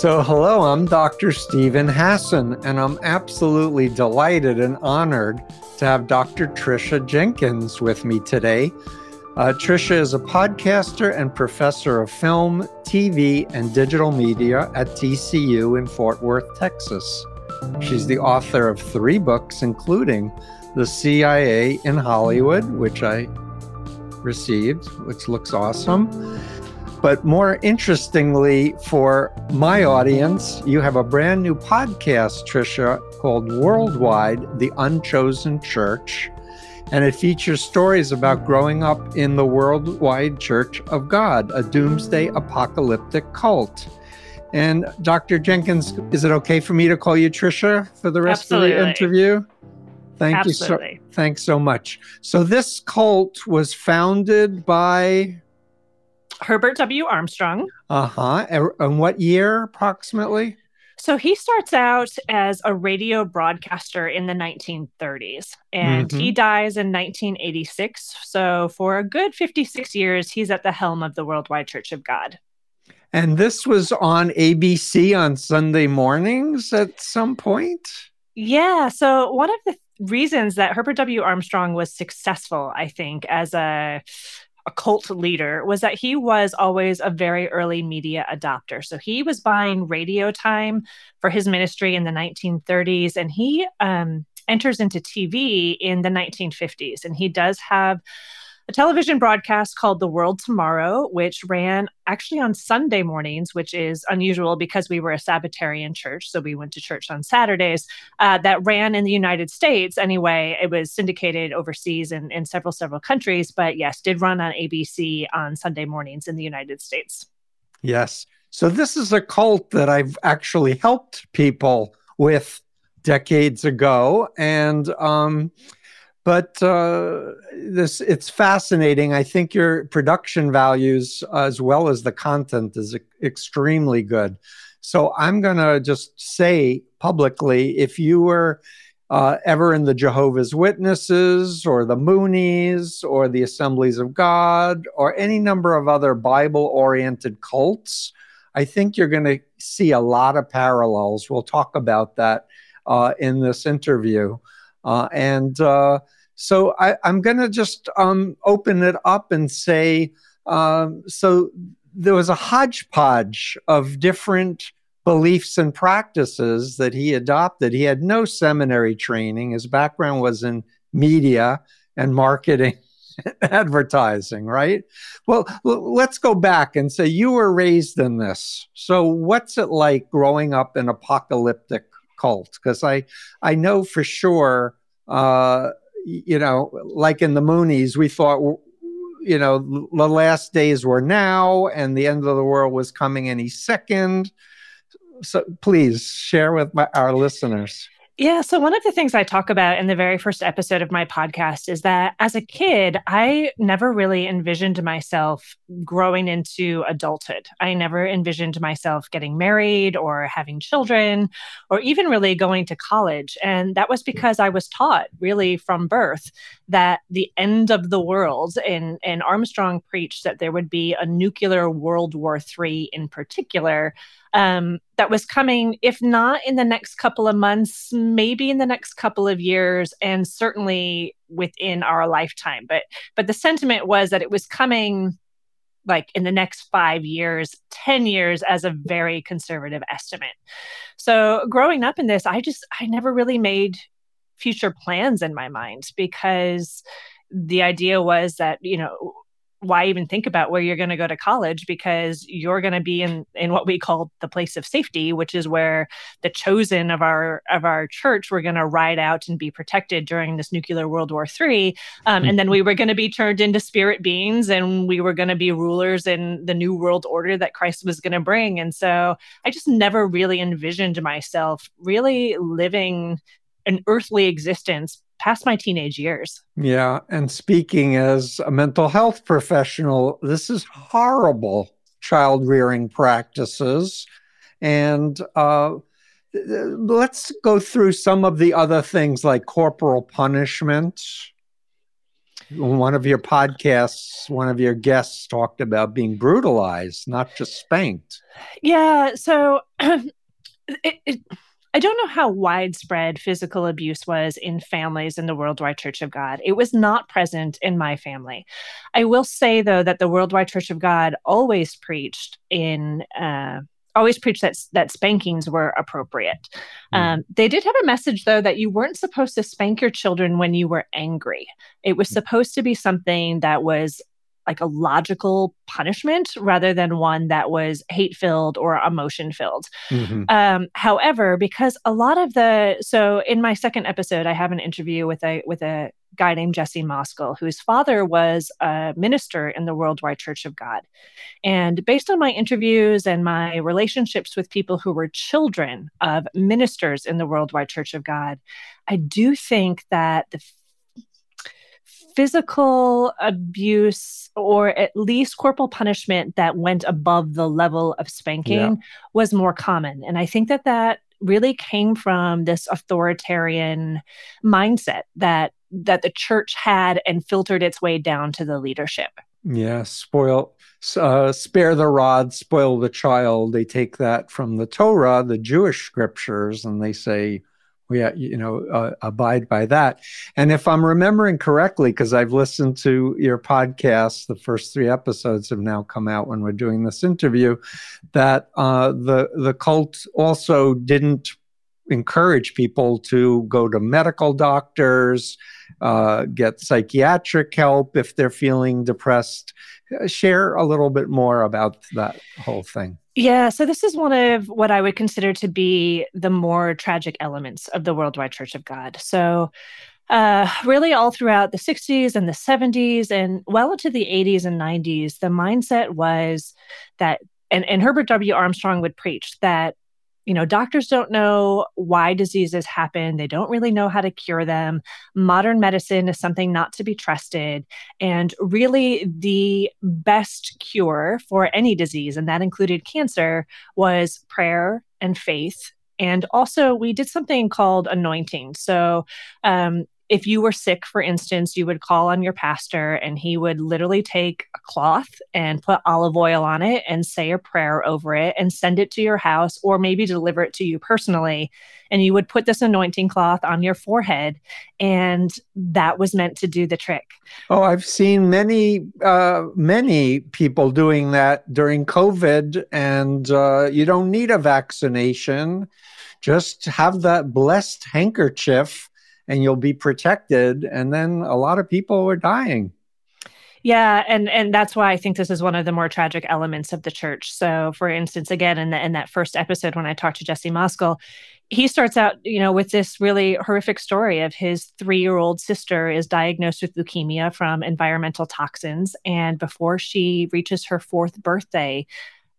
So, hello, I'm Dr. Steven Hassan, and I'm absolutely delighted and honored to have Dr. Tricia Jenkins with me today. Uh, Tricia is a podcaster and professor of film, TV, and digital media at TCU in Fort Worth, Texas. She's the author of three books, including The CIA in Hollywood, which I received, which looks awesome but more interestingly, for my audience, you have a brand new podcast, Tricia, called Worldwide The Unchosen Church. And it features stories about growing up in the worldwide church of God, a doomsday apocalyptic cult. And Dr. Jenkins, is it okay for me to call you Tricia for the rest Absolutely. of the interview? Thank Absolutely. you so thanks so much. So this cult was founded by Herbert W. Armstrong. Uh huh. And what year approximately? So he starts out as a radio broadcaster in the 1930s and Mhm. he dies in 1986. So for a good 56 years, he's at the helm of the Worldwide Church of God. And this was on ABC on Sunday mornings at some point. Yeah. So one of the reasons that Herbert W. Armstrong was successful, I think, as a a cult leader was that he was always a very early media adopter. So he was buying radio time for his ministry in the 1930s, and he um, enters into TV in the 1950s. And he does have a television broadcast called The World Tomorrow, which ran actually on Sunday mornings, which is unusual because we were a Sabbatarian church. So we went to church on Saturdays. Uh, that ran in the United States anyway. It was syndicated overseas in, in several, several countries, but yes, did run on ABC on Sunday mornings in the United States. Yes. So this is a cult that I've actually helped people with decades ago. And, um, but uh, this it's fascinating. I think your production values, as well as the content, is extremely good. So I'm going to just say publicly, if you were uh, ever in the Jehovah's Witnesses or the Moonies or the Assemblies of God or any number of other Bible-oriented cults, I think you're going to see a lot of parallels. We'll talk about that uh, in this interview. Uh, and uh, so I, am going to just um, open it up and say um, so there was a hodgepodge of different beliefs and practices that he adopted. He had no seminary training, his background was in media and marketing. advertising, right? Well, l- let's go back and say you were raised in this. So, what's it like growing up in apocalyptic cult? Because I, I know for sure, uh, you know, like in the Moonies, we thought, you know, the last days were now and the end of the world was coming any second. So please share with my, our listeners. Yeah. So, one of the things I talk about in the very first episode of my podcast is that as a kid, I never really envisioned myself growing into adulthood. I never envisioned myself getting married or having children or even really going to college. And that was hmm. because I was taught really from birth that the end of the world, and, and Armstrong preached that there would be a nuclear World War III in particular um, that was coming, if not in the next couple of months, maybe in the next couple of years, and certainly within our lifetime. But but the sentiment was that it was coming like in the next five years, 10 years as a very conservative estimate. So growing up in this, I just I never really made future plans in my mind because the idea was that, you know, why even think about where you're going to go to college because you're going to be in in what we call the place of safety which is where the chosen of our of our church were going to ride out and be protected during this nuclear world war three. Um, and then we were going to be turned into spirit beings and we were going to be rulers in the new world order that christ was going to bring. And so i just never really envisioned myself really living an earthly existence past my teenage years. Yeah. And speaking as a mental health professional, this is horrible child rearing practices. And uh, let's go through some of the other things like corporal punishment. one of your podcasts, one of your guests talked about being brutalized, not just spanked. Yeah. So it, it, I don't know how widespread physical abuse was in families in the Worldwide Church of God. It was not present in my family. I will say, though, that the Worldwide Church of God always preached in. Uh, always preached that that spankings were appropriate. Mm. Um, they did have a message though that you weren't supposed to spank your children when you were angry. It was hmm. supposed to be something that was like a logical punishment rather than one that was hate filled or emotion filled. Mm-hmm. Um, however, because a lot of the so in my second episode, I have an interview with a with a guy named Jesse Moskal, whose father was a minister in the Worldwide Church of God. And based on my interviews and my relationships with people who were children of ministers in the Worldwide Church of God, I do think that the physical abuse or at least corporal punishment that went above the level of spanking yeah. was more common. And I think that that really came from this authoritarian mindset that that the church had and filtered its way down to the leadership. Yeah, spoil, uh, spare the rod, spoil the child. They take that from the Torah, the Jewish scriptures, and they say, we uh, you know uh, abide by that. And if i'm remembering correctly because i've listened to your podcast the first three episodes have now come out when we're doing this interview that uh, the the cult also didn't encourage people to go to medical doctors uh, get psychiatric help if they're feeling depressed uh, share a little bit more about that whole thing yeah, so this is one of what I would consider to be the more tragic elements of the Worldwide Church of God. So, uh, really, all throughout the 60s and the 70s, and well into the 80s and 90s, the mindset was that, and, and Herbert W. Armstrong would preach that you know, doctors don't know why diseases happen. They don't really know how to cure them. Modern medicine is something not to be trusted. And really, the best cure for any disease, and that included cancer, was prayer and faith and also, we did something called anointing. So, um, if you were sick, for instance, you would call on your pastor and he would literally take a cloth and put olive oil on it and say a prayer over it and send it to your house or maybe deliver it to you personally. And you would put this anointing cloth on your forehead and that was meant to do the trick. Oh, I've seen many, uh, many people doing that during COVID, and uh, you don't need a vaccination. Just have that blessed handkerchief and you'll be protected. And then a lot of people are dying. Yeah, and and that's why I think this is one of the more tragic elements of the church. So, for instance, again in the, in that first episode when I talked to Jesse Moskal, he starts out, you know, with this really horrific story of his three-year-old sister is diagnosed with leukemia from environmental toxins, and before she reaches her fourth birthday,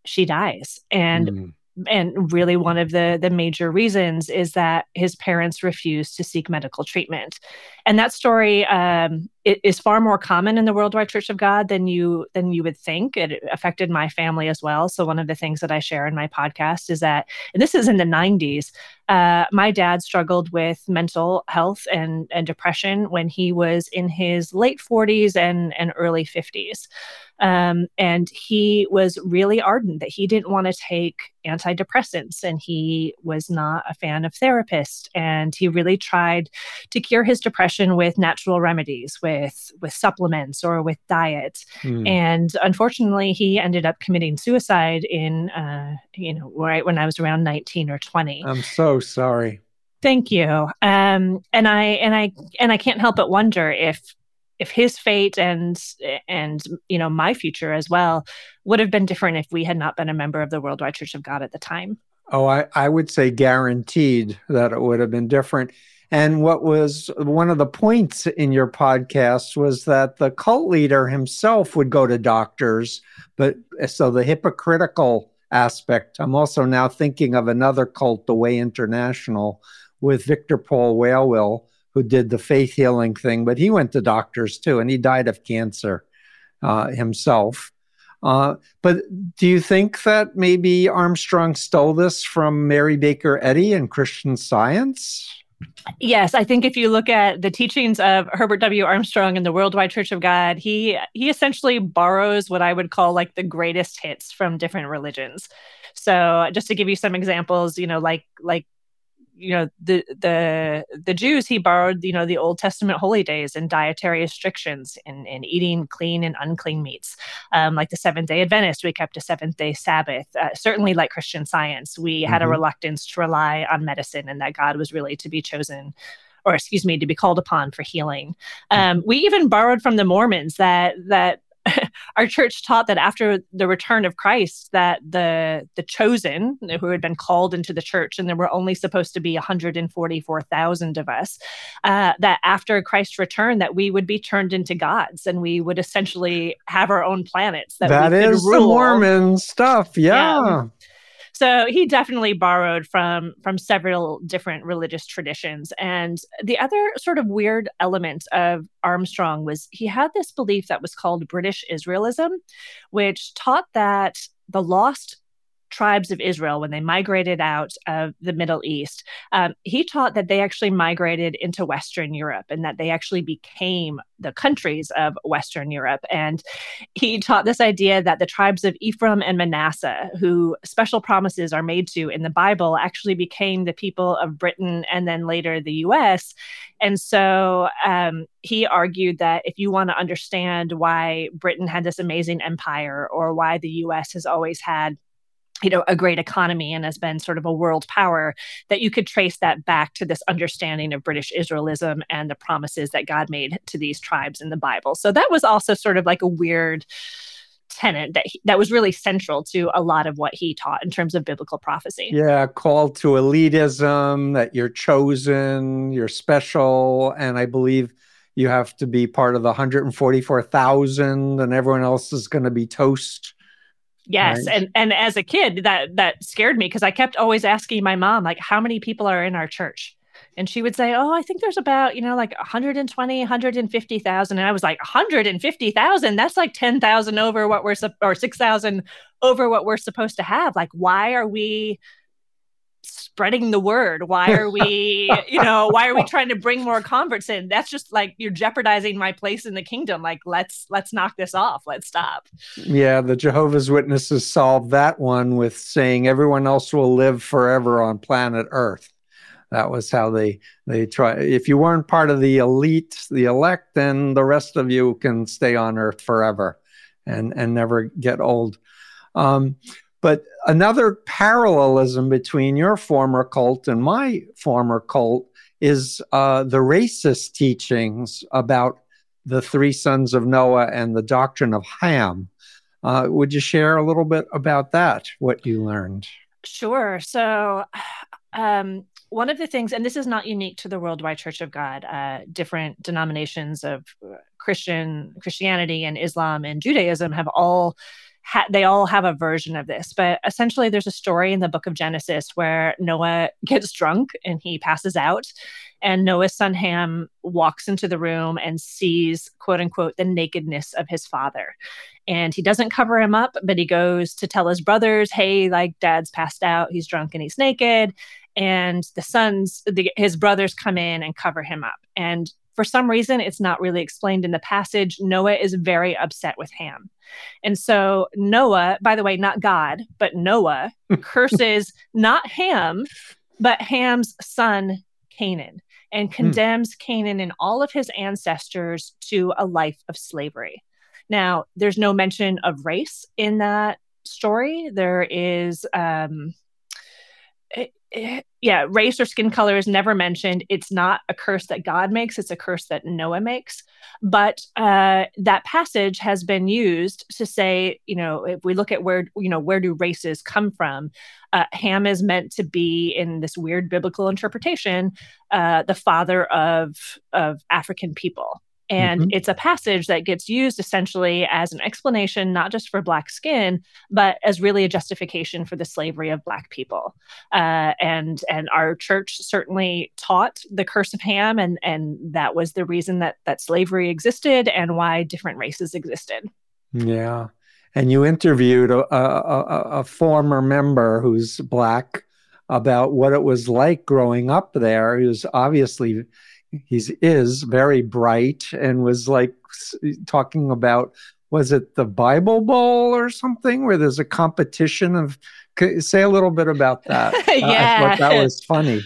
she dies. And mm and really one of the the major reasons is that his parents refused to seek medical treatment. And that story um, is far more common in the worldwide church of god than you than you would think. It affected my family as well. So one of the things that i share in my podcast is that and this is in the 90s uh, my dad struggled with mental health and, and depression when he was in his late 40s and, and early 50s um, and he was really ardent that he didn't want to take antidepressants and he was not a fan of therapists. And he really tried to cure his depression with natural remedies, with, with supplements or with diet. Mm. And unfortunately, he ended up committing suicide in, uh, you know, right when I was around 19 or 20. I'm so sorry. Thank you. Um, and I and I and I can't help but wonder if if his fate and and you know my future as well would have been different if we had not been a member of the worldwide church of god at the time. Oh i, I would say guaranteed that it would have been different. And what was one of the points in your podcast was that the cult leader himself would go to doctors but so the hypocritical aspect i'm also now thinking of another cult the way international with victor paul Wierwille who did the faith healing thing, but he went to doctors too, and he died of cancer uh, himself. Uh, but do you think that maybe Armstrong stole this from Mary Baker Eddy and Christian Science? Yes, I think if you look at the teachings of Herbert W. Armstrong and the Worldwide Church of God, he he essentially borrows what I would call like the greatest hits from different religions. So, just to give you some examples, you know, like like you know the the the Jews he borrowed you know the Old Testament holy days and dietary restrictions in, in eating clean and unclean meats. Um, like the Seventh Day Adventist, we kept a seventh day Sabbath. Uh, certainly, like Christian Science, we mm-hmm. had a mm-hmm. reluctance to rely on medicine and that God was really to be chosen or excuse me, to be called upon for healing. Um, we even borrowed from the Mormons that that our church taught that after the return of Christ, that the the chosen who had been called into the church, and there were only supposed to be 144,000 of us, uh, that after Christ's return, that we would be turned into gods, and we would essentially have our own planets. That, that is rule. the Mormon stuff, yeah. yeah. So he definitely borrowed from from several different religious traditions. And the other sort of weird element of Armstrong was he had this belief that was called British Israelism, which taught that the lost tribes of Israel when they migrated out of the Middle East, um, he taught that they actually migrated into Western Europe and that they actually became the countries of Western Europe. And he taught this idea that the tribes of Ephraim and Manasseh, who special promises are made to in the Bible, actually became the people of Britain and then later the US. And so um, he argued that if you want to understand why Britain had this amazing empire or why the US has always had you know a great economy and has been sort of a world power that you could trace that back to this understanding of british israelism and the promises that god made to these tribes in the bible so that was also sort of like a weird tenet that he, that was really central to a lot of what he taught in terms of biblical prophecy. Yeah, call to elitism that you're chosen, you're special, and I believe you have to be part of the 144,000 and everyone else is going to be toast Yes, right. and and as a kid, that that scared me because I kept always asking my mom like, "How many people are in our church?" And she would say, "Oh, I think there's about you know like 120, 150,000." And I was like, "150,000? That's like 10,000 over what we're or 6,000 over what we're supposed to have. Like, why are we?" Spreading the word. Why are we you know why are we trying to bring more converts in? That's just like you're jeopardizing my place in the kingdom. Like let's let's knock this off. Let's stop. Yeah the jehovah's witnesses solved that one with saying everyone else will live forever on planet earth. That was how they they try if you weren't part of the elite the elect then the rest of you can stay on earth forever and and never get old. Um, but another parallelism between your former cult and my former cult is uh, the racist teachings about the three sons of Noah and the doctrine of Ham. Uh, would you share a little bit about that, what you learned? Sure. So, um, one of the things, and this is not unique to the Worldwide Church of God, uh, different denominations of uh, Christian Christianity and Islam and Judaism have all ha- they all have a version of this, but essentially, there's a story in the book of Genesis where Noah gets drunk and he passes out. And Noah's son Ham walks into the room and sees, quote unquote, the nakedness of his father. And he doesn't cover him up, but he goes to tell his brothers, hey, like dad's passed out, he's drunk and he's naked. And the sons, the, his brothers come in and cover him up. And for some reason, it's not really explained in the passage. Noah is very upset with Ham. And so Noah, by the way, not God, but Noah curses not Ham, but Ham's son, Canaan, and hmm. condemns Canaan and all of his ancestors to a life of slavery. Now, there's no mention of race in that story. There is, um, yeah, race or skin color is never mentioned. It's not a curse that God makes, it's a curse that Noah makes. But uh, that passage has been used to say, you know, if we look at where, you know, where do races come from? Uh, Ham is meant to be, in this weird biblical interpretation, uh, the father of, of African people. And mm-hmm. it's a passage that gets used essentially as an explanation, not just for Black skin, but as really a justification for the slavery of Black people. Uh, and and our church certainly taught the curse of Ham, and and that was the reason that that slavery existed and why different races existed. Yeah, and you interviewed a, a, a former member who's Black about what it was like growing up there. He was obviously he's is very bright and was like talking about was it the Bible Bowl or something where there's a competition of say a little bit about that. yeah. I thought that was funny.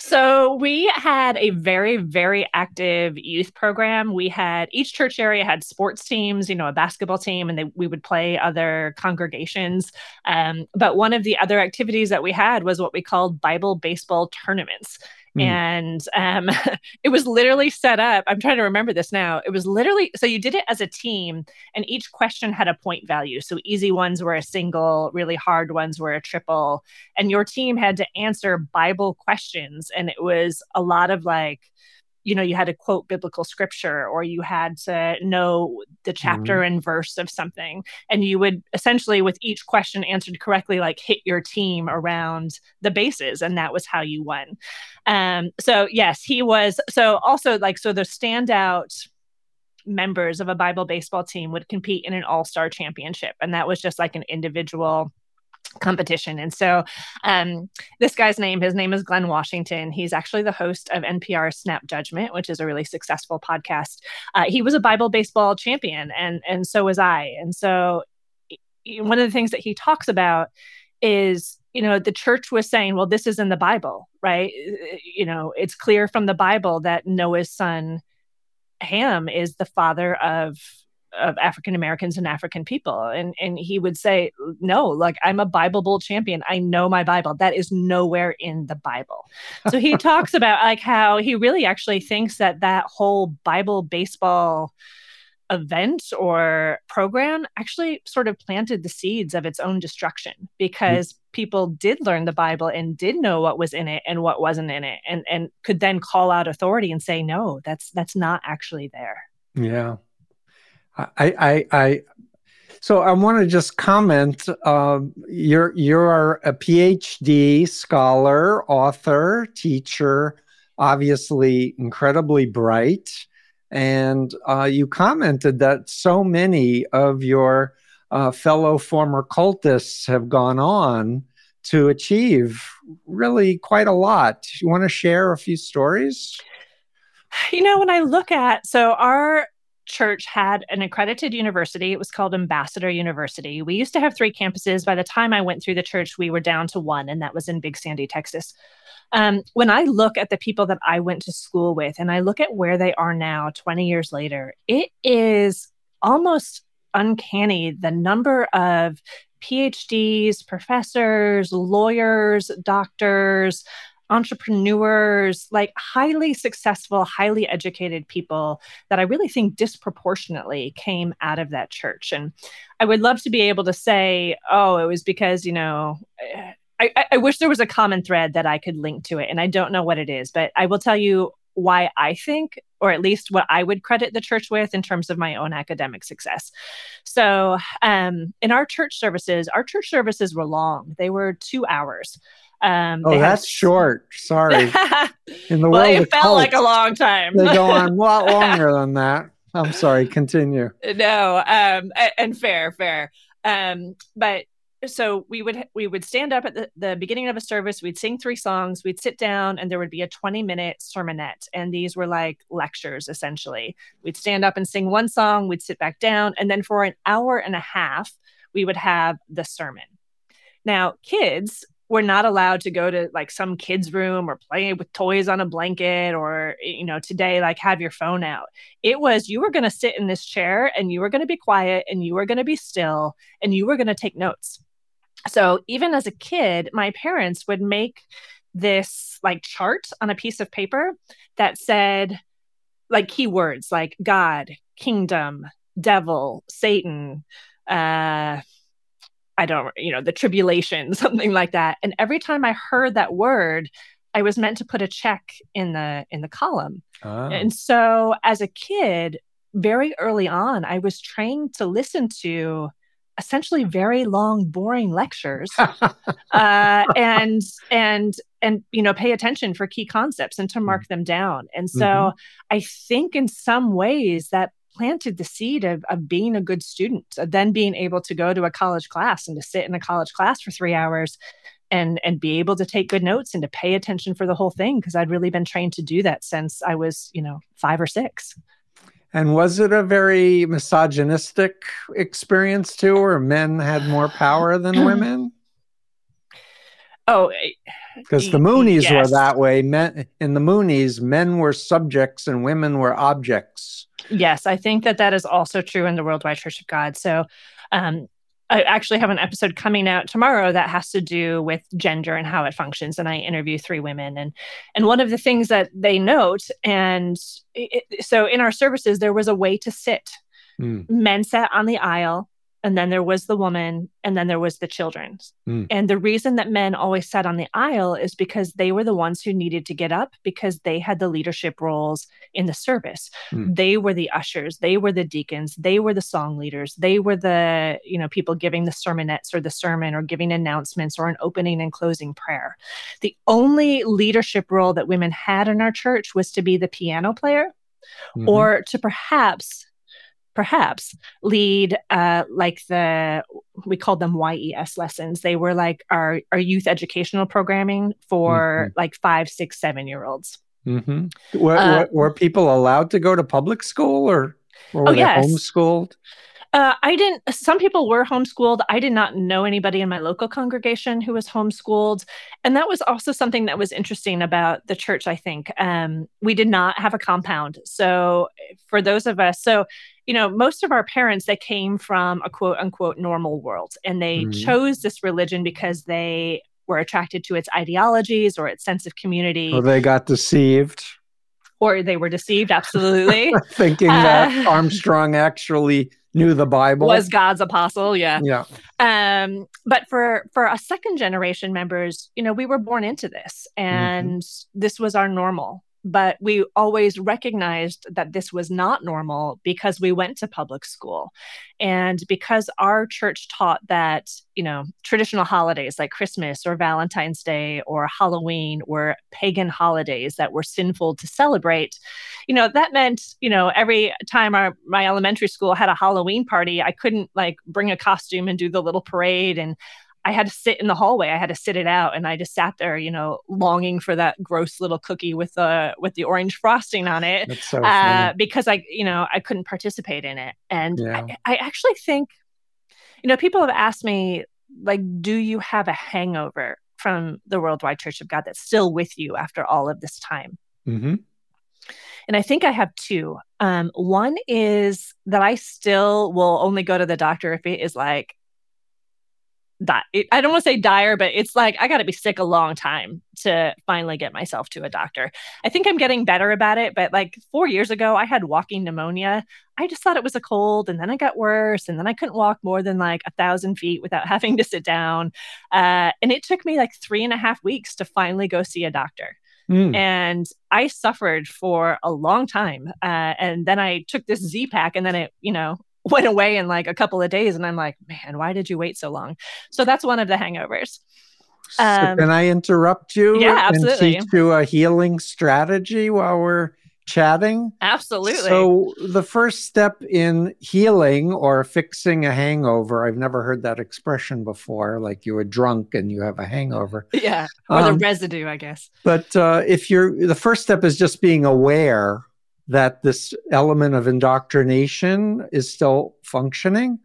So we had a very, very active youth program. We had each church area had sports teams, you know, a basketball team, and they, we would play other congregations. Um, but one of the other activities that we had was what we called Bible baseball tournaments. Mm. And um, it was literally set up. I'm trying to remember this now. It was literally so you did it as a team, and each question had a point value. So easy ones were a single, really hard ones were a triple. And your team had to answer Bible questions. And it was a lot of like, you know you had to quote biblical scripture or you had to know the chapter mm-hmm. and verse of something and you would essentially with each question answered correctly like hit your team around the bases and that was how you won um so yes he was so also like so the standout members of a bible baseball team would compete in an all-star championship and that was just like an individual competition. And so um, this guy's name, his name is Glynn Washington. He's actually the host of NPR Snap Judgment, which is a really successful podcast. Uh, he was a Bible baseball champion, and and so was I. And so one of the things that he talks about is you know the church was saying well this is in the bible right you know it's clear from the bible that noah's son ham is the father of of African Americans and African people. And and he would say, No, like I'm a Bible Bowl champion. I know my Bible. That is nowhere in the Bible. So he talks about like how he really actually thinks that that whole Bible baseball event or program actually sort of planted the seeds of its own destruction because mm-hmm. people did learn the bible and did know what was in it and what wasn't in it and and could then call out authority and say no that's that's not actually there yeah I, I, I so I want to just comment. Uh, you're you're a PhD scholar, author, teacher, obviously incredibly bright, and uh, you commented that so many of your uh, fellow former cultists have gone on to achieve really quite a lot. You want to share a few stories? You know, when I look at so our church had an accredited university. It was called Ambassador University. We used to have three campuses. By the time I went through the church, we were down to one, and that was in Big Sandy, Texas. Um, when I look at the people that I went to school with and I look at where they are now, 20 years later, it is almost uncanny the number of PhDs, professors, lawyers, doctors, entrepreneurs, like highly successful, highly educated people that I really think disproportionately came out of that church. And I would love to be able to say, oh, it was because, you know, I, I wish there was a common thread that I could link to it. And I don't know what it is, but I will tell you why I think, or at least what I would credit the church with in terms of my own academic success. So, um, in our church services, our church services were long, they were two hours. Um, oh, that's short. Sorry. In the well, world, it felt cults, like a long time. they go on a lot longer than that. I'm sorry. Continue. No, um, and fair, fair. Um, but so we would we would stand up at the, the beginning of a service we'd sing three songs we'd sit down and there would be a 20 minute sermonette and these were like lectures essentially we'd stand up and sing one song we'd sit back down and then for an hour and a half we would have the sermon now kids we're not allowed to go to like some kids room or play with toys on a blanket or you know today like have your phone out. It was you were going to sit in this chair and you were going to be quiet and you were going to be still and you were going to take notes. So even as a kid my parents would make this like chart on a piece of paper that said like keywords like god kingdom devil satan uh I don't, you know, the tribulation, something like that. And every time I heard that word, I was meant to put a check in the in the column. Oh. And so as a kid, very early on, I was trained to listen to essentially very long boring lectures uh, and and and you know pay attention for key concepts and to mark mm. them down and so mm-hmm. i think in some ways that planted the seed of, of being a good student, of then being able to go to a college class and to sit in a college class for three hours and and be able to take good notes and to pay attention for the whole thing because I'd really been trained to do that since I was, you know, 5 or 6. And was it a very misogynistic experience too, where men had more power than women? Oh, eh, because the Moonies yes. were that way. Men in the Moonies, men were subjects and women were objects. Yes, I think that that is also true in the Worldwide Church of God. So, um, I actually have an episode coming out tomorrow that has to do with gender and how it functions, and I interview three women. and And one of the things that they note, and it, so in our services, there was a way to sit. Mm. Men sat on the aisle, and then there was the woman and then there was the children mm. and the reason that men always sat on the aisle is because they were the ones who needed to get up because they had the leadership roles in the service mm. they were the ushers they were the deacons they were the song leaders they were the you know people giving the sermonettes or the sermon or giving announcements or an opening and closing prayer the only leadership role that women had in our church was to be the piano player mm-hmm. or to perhaps perhaps lead uh, like the we called them YES lessons. They were like our our youth educational programming for mm-hmm. like five, six, seven year olds. Mm-hmm. Were, uh, were, were, people allowed to go to public school or, or were oh, they yes. homeschooled? Uh, I didn't. Some people were homeschooled. I did not know anybody in my local congregation who was homeschooled, and that was also something that was interesting about the church. I think um, we did not have a compound, so for those of us, so you know, most of our parents they came from a quote unquote normal world, and they mm-hmm. chose this religion because they were attracted to its ideologies or its sense of community. Or they got deceived. Or they were deceived, absolutely. Thinking uh, that Armstrong actually knew the Bible. Was God's apostle, yeah. Yeah. Um, but for for a second generation members, you know, we were born into this mm-hmm. and mm-hmm. this was our normal but we always recognized that this was not normal because we went to public school. And because our church taught that you know traditional holidays like christmas or valentine's day or halloween were pagan holidays that were sinful to celebrate you know that meant you know every time our my elementary school had a halloween party i couldn't like bring a costume and do the little parade and I had to sit in the hallway. I had to sit it out, and I just sat there, you know, longing for that gross little cookie with the with the orange frosting on it, so uh, because I, you know, I couldn't participate in it. And yeah. I, I actually think, you know, people have asked me, like, do you have a hangover from the Worldwide Church of God that's still with you after all of this time? Mm-hmm. And I think I have two. Um, one is that I still will only go to the doctor if it is like di- I don't want to say dire, but it's like I got to be sick a long time to finally get myself to a doctor. I think I'm getting better about it, but like four years ago, I had walking pneumonia. I just thought it was a cold, and then I got worse, and then I couldn't walk more than like a thousand feet without having to sit down. Uh, and it took me like three and a half weeks to finally go see a doctor. Mm. And I suffered for a long time. Uh, and then I took this Z pack, and then it, you know, went away in like a couple of days and i'm like man why did you wait so long? So that's one of the hangovers. Um, so can i interrupt you yeah absolutely. and teach you a healing strategy while we're chatting? Absolutely. So the first step in healing or fixing a hangover i've never heard that expression before like you were drunk and you have a hangover. Yeah or um, the residue i guess. but uh, if you're the first step is just being aware that this element of indoctrination is still functioning.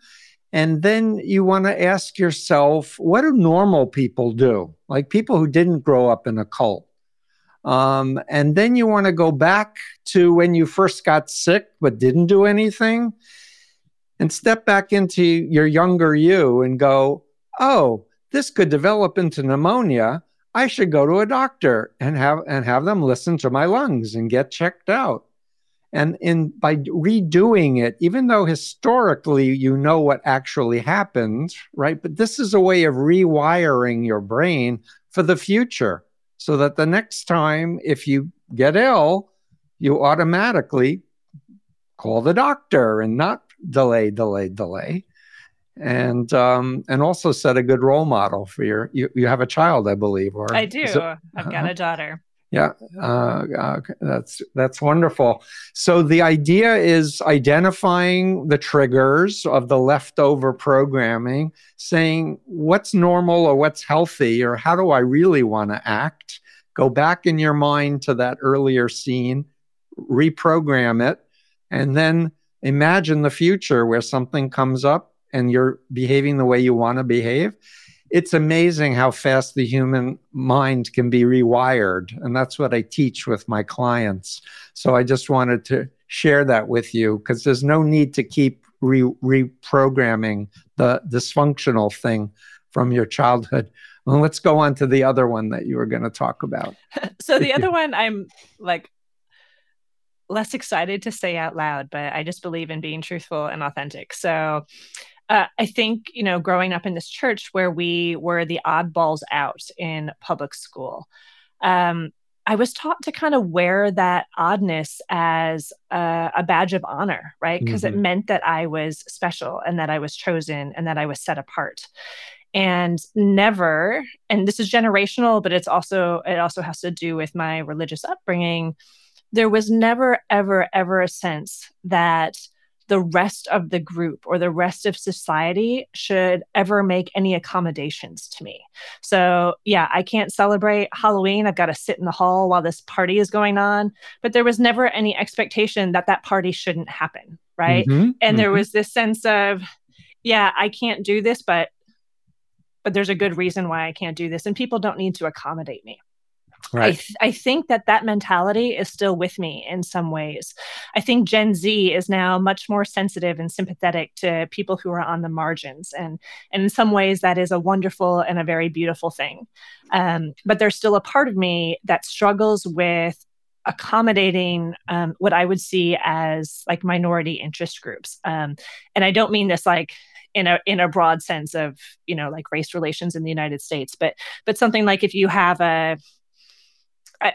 And then you want to ask yourself, what do normal people do? Like people who didn't grow up in a cult. Um, and then you want to go back to when you first got sick but didn't do anything and step back into your younger you and go, oh, this could develop into pneumonia. I should go to a doctor and have and have them listen to my lungs and get checked out. And in by redoing it, even though historically you know what actually happened, right? But this is a way of rewiring your brain for the future so that the next time if you get ill, you automatically call the doctor and not delay, delay, delay. And um, and also set a good role model for your you, you have a child, I believe, or I do. It, I've got uh-huh. a daughter. Yeah, uh, uh, that's that's wonderful. So the idea is identifying the triggers of the leftover programming, saying what's normal or what's healthy or how do I really want to act. Go back in your mind to that earlier scene, reprogram it, and then imagine the future where something comes up and you're behaving the way you want to behave it's amazing how fast the human mind can be rewired. And that's what I teach with my clients. So I just wanted to share that with you because there's no need to keep re- reprogramming the dysfunctional thing from your childhood. Well, let's go on to the other one that you were going to talk about. so the other one, I'm like less excited to say out loud, but I just believe in being truthful and authentic. So uh, I think, you know, growing up in this church where we were the oddballs out in public school, um, I was taught to kind of wear that oddness as a, a badge of honor, right? Because mm-hmm. it meant that I was special and that I was chosen and that I was set apart. And never, and this is generational, but it's also, it also has to do with my religious upbringing. There was never, ever, ever a sense that the rest of the group or the rest of society should ever make any accommodations to me. So, yeah, I can't celebrate Halloween. I've got to sit in the hall while this party is going on. But there was never any expectation that that party shouldn't happen. Right. Mm-hmm, and mm-hmm. there was this sense of, yeah, I can't do this, but but there's a good reason why I can't do this. And people don't need to accommodate me. Right. I, th- I think that that mentality is still with me in some ways. I think Gen Z is now much more sensitive and sympathetic to people who are on the margins, and and in some ways that is a wonderful and a very beautiful thing. Um, but there's still a part of me that struggles with accommodating um, what I would see as like minority interest groups, um, and I don't mean this like in a in a broad sense of you know like race relations in the United States, but but something like if you have a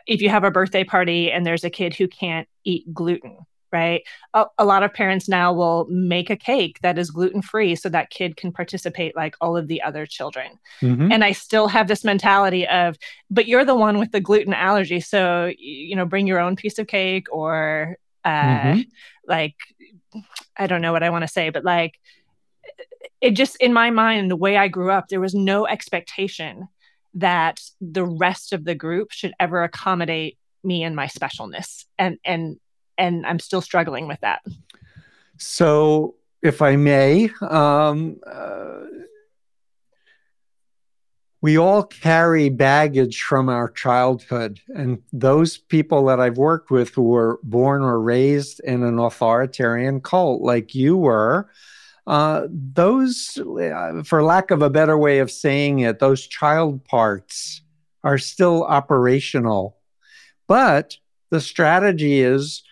if you have a birthday party and there's a kid who can't eat gluten, right? A, a, lot of parents now will make a cake that is gluten free so that kid can participate like all of the other children. Mm-hmm. And I still have this mentality of, but you're the one with the gluten allergy. So, you know, bring your own piece of cake or uh, mm-hmm. like, I don't know what I want to say, but like, it just in my mind, the way I grew up, there was no expectation that the rest of the group should ever accommodate me and my specialness. And and and i'm still struggling with that. So if i may um, uh, we all carry baggage from our childhood. And those people that i've worked with who were born or raised in an authoritarian cult like you were uh, those, uh, for lack of a better way of saying it, those child parts are still operational. But the strategy is,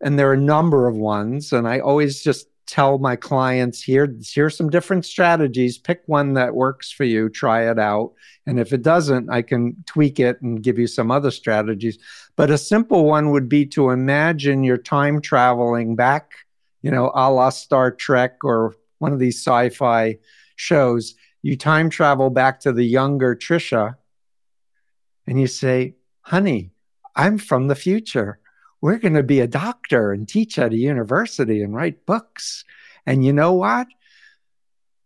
and there are a number of ones, and I always just tell my clients here here's some different strategies. Pick one that works for you. Try it out. And if it doesn't i can tweak it and give you some other strategies. But a simple one would be to imagine you're time traveling back you know, a la Star Trek or one of these sci fi shows, you time travel back to the younger Tricia and you say, honey, I'm from the future. We're going to be a doctor and teach at a university and write books. And you know what?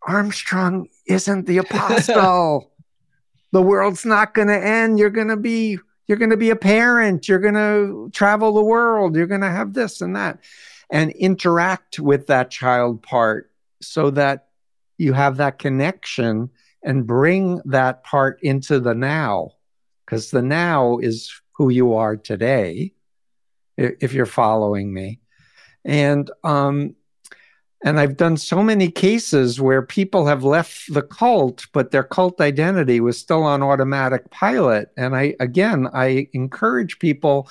Armstrong isn't the apostle. the world's not going to end. You're going to be you're going to be a parent. You're going to travel the world. You're going to have this and that and interact with that child part so that you have that connection and bring that part into the now because the now is who you are today if you're following me and um and I've done so many cases where people have left the cult, but their cult identity was still on automatic pilot. And I, again, I encourage people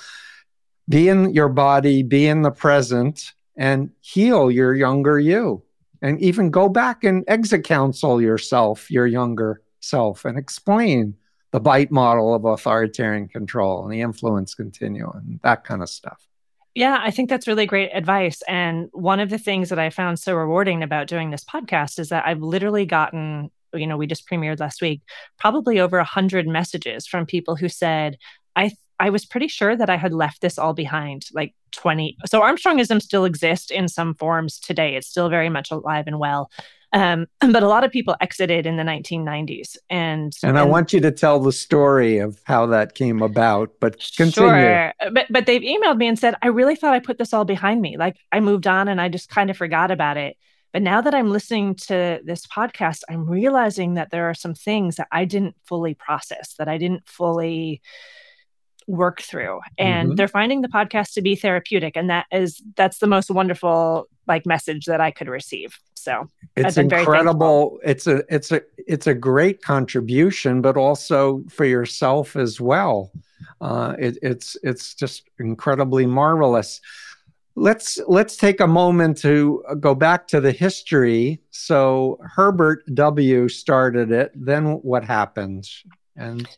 be in your body, be in the present, and heal your younger you. And even go back and exit counsel yourself, your younger self, and explain the BITE model of authoritarian control and the influence continuum and that kind of stuff. Yeah, I think that's really great advice. And one of the things that I found so rewarding about doing this podcast is that I've literally gotten, you know, we just premiered last week, probably over a hundred messages from people who said, I I was pretty sure that I had left this all behind like 20. So Armstrongism still exists in some forms today. It's still very much alive and well. Um, but a lot of people exited in the 1990s. And, and I want you to tell the story of how that came about, but continue. Sure. But, but they've emailed me and said, I really thought I put this all behind me. Like I moved on and I just kind of forgot about it. But now that I'm listening to this podcast, I'm realizing that there are some things that I didn't fully process, that I didn't fully work through and mm-hmm. they're finding the podcast to be therapeutic and that is that's the most wonderful like message that i could receive. So it's incredible. It's a it's a it's a great contribution but also for yourself as well. Uh, it, it's it's just incredibly marvelous. Let's let's take a moment to go back to the history. So herbert w. started it then what happened? And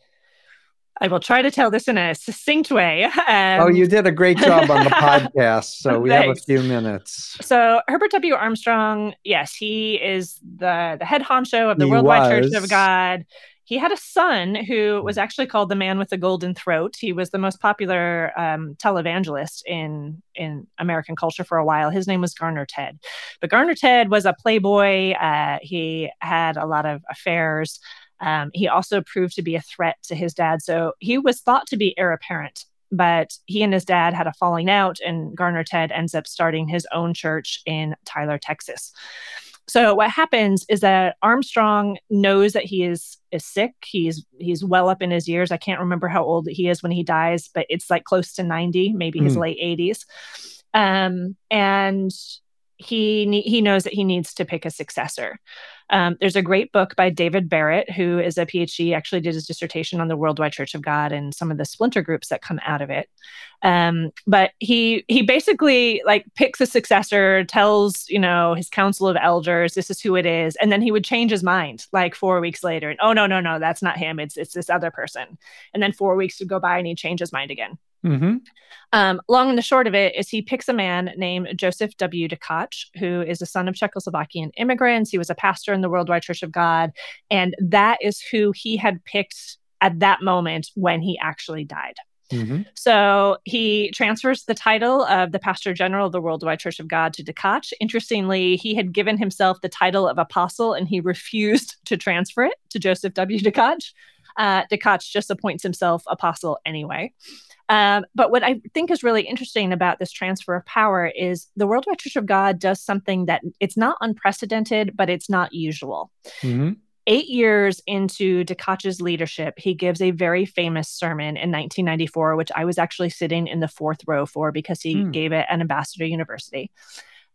I will try to tell this in a succinct way. Um, oh, you did a great job on the podcast. So we have a few minutes. So Herbert W. Armstrong, yes, he is the the head honcho of the he Worldwide was. Church of God. He had a son who was actually called the man with the golden throat. He was the most popular um, televangelist in in American culture for a while. His name was Garner Ted, but Garner Ted was a playboy. Uh, he had a lot of affairs. Um, he also proved to be a threat to his dad. So he was thought to be heir apparent, but he and his dad had a falling out, and Garner Ted ends up starting his own church in Tyler, Texas. So what happens is that Armstrong knows that he is is sick. He's he's well up in his years. I can't remember how old he is when he dies, but it's like close to 90, maybe his mm. late 80s. Um, and he he knows that he needs to pick a successor. Um, there's a great book by David Barrett, who is a PhD, actually did his dissertation on the Worldwide Church of God and some of the splinter groups that come out of it. Um, but he he basically like picks a successor, tells you know his council of elders this is who it is, and then he would change his mind like four weeks later, and oh no no no that's not him, it's it's this other person, and then four weeks would go by and he'd change his mind again. Mm-hmm. Um, long and the short of it is he picks a man named Joseph W. Tkach, who is the son of Czechoslovakian immigrants. He was a pastor in the Worldwide Church of God. And that is who he had picked at that moment when he actually died. Mm-hmm. So he transfers the title of the pastor general of the Worldwide Church of God to Tkach. Interestingly, he had given himself the title of apostle and he refused to transfer it to Joseph W. Tkach. Uh, Tkach just appoints himself apostle anyway. Um, but what I think is really interesting about this transfer of power is the Worldwide Church of God does something that it's not unprecedented, but it's not usual. Mm-hmm. Eight years into Tkach's leadership, he gives a very famous sermon in 1994, which I was actually sitting in the fourth row for because he mm. gave it at Ambassador University.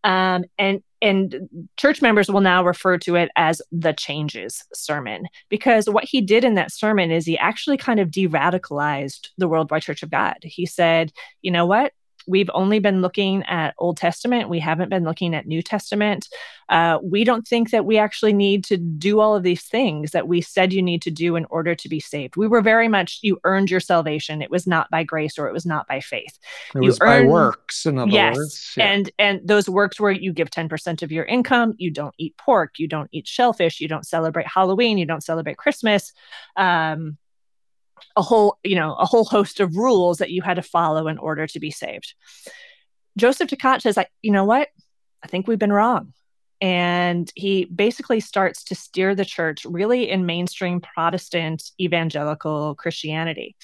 Um, and and church members will now refer to it as the changes sermon because what he did in that sermon is he actually kind of de-radicalized the worldwide church of god. He said you know what we've only been looking at Old Testament. We haven't been looking at New Testament. Uh, we don't think that we actually need to do all of these things that we said you need to do in order to be saved. We were very much you earned your salvation. It was not by grace or it was not by faith. It you was earned, by works, in other yes, words. Yeah. And and those works were you give 10% of your income, you don't eat pork, you don't eat shellfish, you don't celebrate Halloween, you don't celebrate Christmas. Um, a whole, you know, a whole host of rules that you had to follow in order to be saved. Joseph Tkach says, like, you know what? I think we've been wrong. And he basically starts to steer the church really in mainstream Protestant evangelical Christianity.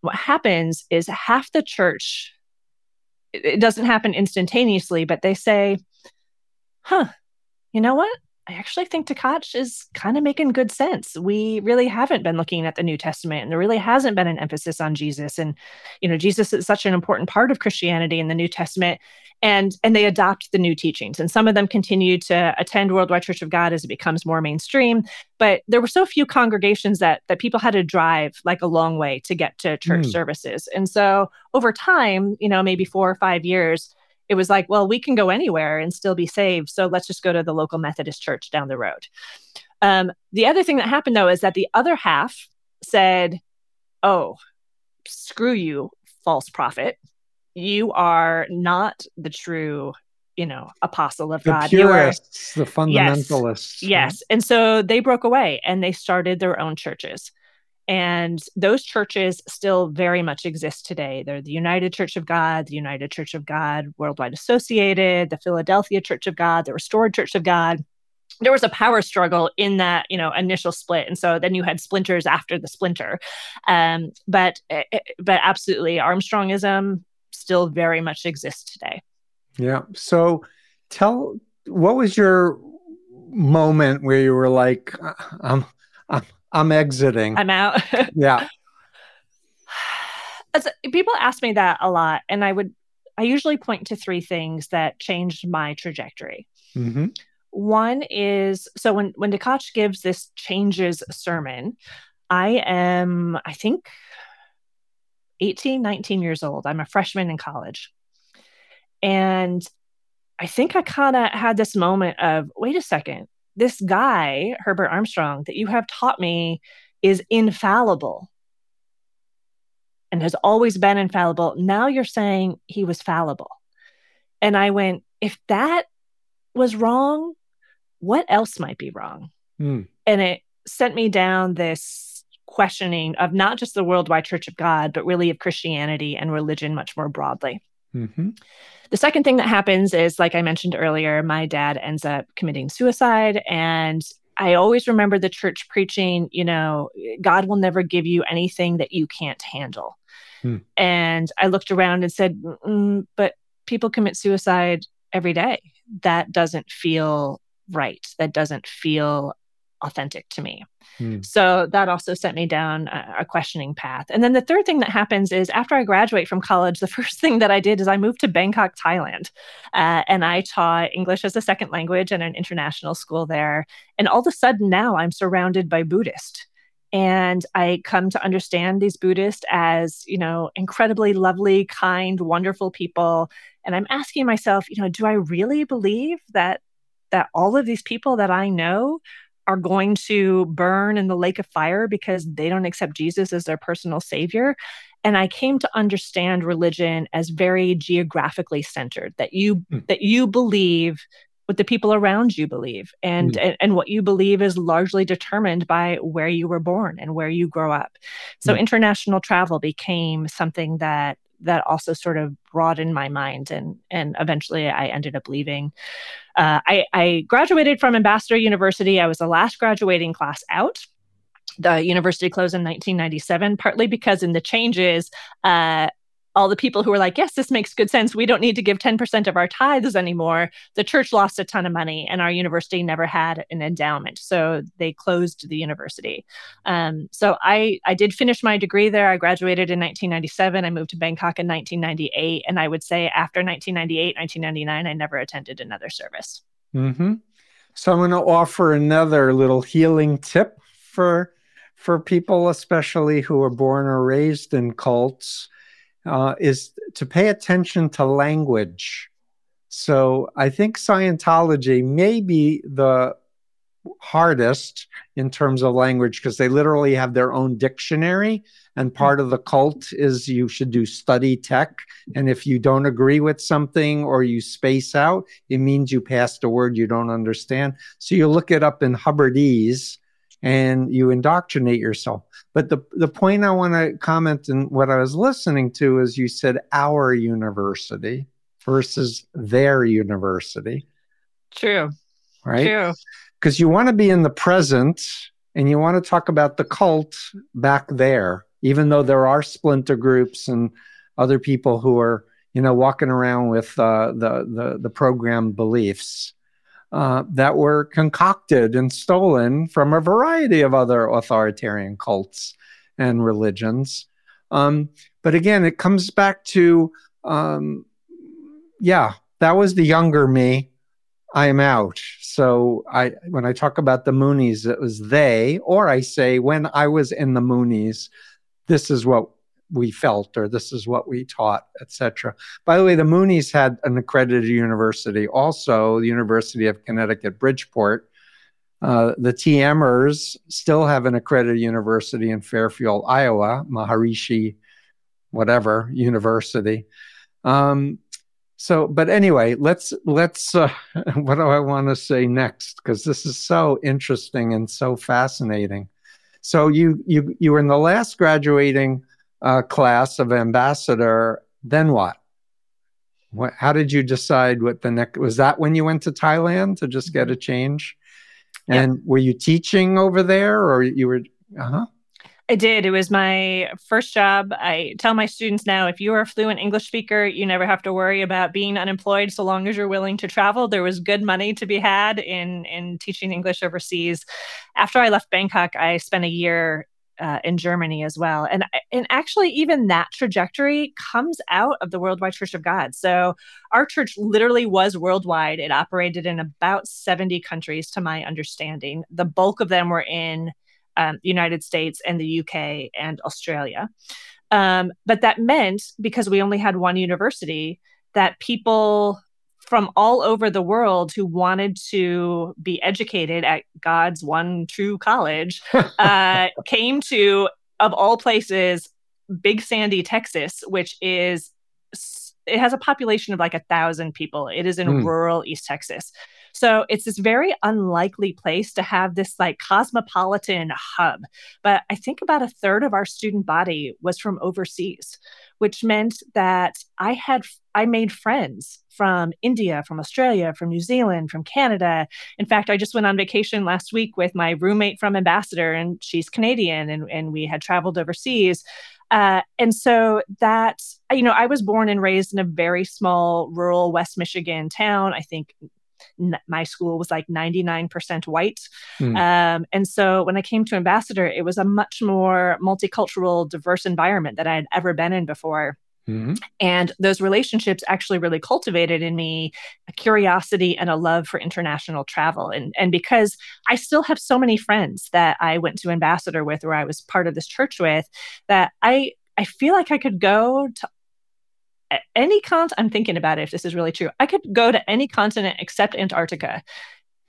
What happens is half the church, it doesn't happen instantaneously, but they say, huh, you know what? I actually think Tkach is kind of making good sense. We really haven't been looking at the New Testament, and there really hasn't been an emphasis on Jesus. And you know, Jesus is such an important part of Christianity in the New Testament, and and they adopt the new teachings. And some of them continue to attend Worldwide Church of God as it becomes more mainstream. But there were so few congregations that that people had to drive like a long way to get to church mm. services. And so over time, you know, maybe four or five years it was like, well, we can go anywhere and still be saved. So let's just go to the local Methodist church down the road. Um, the other thing that happened though is that the other half said, oh, screw you, false prophet. You are not the true, you know, apostle of the God. Purists, you are the fundamentalists. Yes, yes. And so they broke away and they started their own churches. And those churches still very much exist today. They're the United Church of God, the United Church of God Worldwide Associated, the Philadelphia Church of God, the Restored Church of God. There was a power struggle in that, you know, initial split, and so then you had splinters after the splinter. Um, but eh, eh, but absolutely, Armstrongism still very much exists today. Yeah. So tell what was your moment where you were like, I'm I'm I'm exiting. I'm out. yeah. As, people ask me that a lot, and I would, I usually point to three things that changed my trajectory. Mm-hmm. One is so when when Tkach gives this changes sermon, I am, I think, 18, 19 years old. I'm a freshman in college. And I think I kind of had this moment of wait a second, this guy, Herbert Armstrong, that you have taught me is infallible and has always been infallible. Now you're saying he was fallible. And I went, if that was wrong, what else might be wrong? Mm. And it sent me down this questioning of not just the worldwide church of God, but really of Christianity and religion much more broadly. Mm-hmm. The second thing that happens is, like I mentioned earlier, my dad ends up committing suicide. And I always remember the church preaching, you know, God will never give you anything that you can't handle. Hmm. And I looked around and said, mm, but people commit suicide every day. That doesn't feel right. That doesn't feel authentic to me. Hmm. So that also sent me down a, a, questioning path. And then the third thing that happens is after I graduate from college, the first thing that I did is I moved to Bangkok, Thailand. Uh, and I taught English as a second language in an international school there. And all of a sudden now I'm surrounded by Buddhists. And I come to understand these Buddhists as, you know, incredibly lovely, kind, wonderful people. And I'm asking myself, you know, do I really believe that that all of these people that I know are going to burn in the lake of fire because they don't accept Jesus as their personal savior. And I came to understand religion as very geographically centered, that you mm. that you believe what the people around you believe and, mm. and, and what you believe is largely determined by where you were born and where you grow up so mm. international travel became something that that also sort of broadened my mind and and eventually I ended up leaving. Uh, I, I graduated from Ambassador University. I was the last graduating class out the university closed in 1997 partly because in the changes uh, all the people who were like, yes, this makes good sense. We don't need to give 10% of our tithes anymore. The church lost a ton of money and our university never had an endowment. So they closed the university. Um, so I, I did finish my degree there. I graduated in 1997. I moved to Bangkok in 1998. And I would say after 1998, 1999, I never attended another service. Mm-hmm. So I'm going to offer another little healing tip for for people, especially who are born or raised in cults uh, is to pay attention to language. So I think Scientology may be the hardest in terms of language because they literally have their own dictionary. And part of the cult is you should do study tech. And if you don't agree with something or you space out, it means you passed a word you don't understand. So you look it up in Hubbardese and you indoctrinate yourself. But the, the point I want to comment and what I was listening to is you said our university versus their university. True. Right? True. Because you want to be in the present and you want to talk about the cult back there, even though there are splinter groups and other people who are, you know, walking around with uh, the, the the program beliefs uh, that were concocted and stolen from a variety of other authoritarian cults and religions. Um, but again, it comes back to, um, yeah, that was the younger me. I am out. So I, when I talk about the Moonies, it was they, or I say when I was in the Moonies, this is what we felt or this is what we taught etc by the way the moonies had an accredited university also the university of connecticut bridgeport. Uh, the tmers still have an accredited university in fairfield iowa maharishi whatever university. Um, so but anyway let's let's uh, what do i want to say next? Because this is so interesting and so fascinating. So you you you were in the last graduating uh, class of ambassador. Then what? What? How did you decide what the next? Was that when you went to Thailand to just get a change? And yep. were you teaching over there, or you were? Uh huh. I did. It was my first job. I tell my students now if you are a fluent English speaker, you never have to worry about being unemployed so long as you're willing to travel. There was good money to be had in in teaching English overseas. After I left Bangkok, I spent a year uh, in Germany as well. And and actually even that trajectory comes out of the Worldwide Church of God. So our church literally was worldwide. It operated in about 70 countries to my understanding. The bulk of them were in um, United States and the UK and Australia. Um, but that meant because we only had one university, that people from all over the world who wanted to be educated at God's one true college uh, came to, of all places, Big Sandy, Texas, which is it has a population of like a thousand people. It is in mm. rural East Texas. So it's this very unlikely place to have this like cosmopolitan hub. But I think about a third of our student body was from overseas, which meant that I had I made friends from India, from Australia, from New Zealand, from Canada. In fact, I just went on vacation last week with my roommate from Ambassador, and she's Canadian, and, and we had traveled overseas. Uh, and so that, you know, I was born and raised in a very small rural West Michigan town. I think n- my school was like 99% white. Mm. Um, and so when I came to Ambassador, it was a much more multicultural, diverse environment that I had ever been in before. Mm-hmm. And those relationships actually really cultivated in me a curiosity and a love for international travel. And, and because I still have so many friends that I went to Ambassador with or I was part of this church with, that I I feel like I could go to any continent, I'm thinking about it if this is really true. I could go to any continent except Antarctica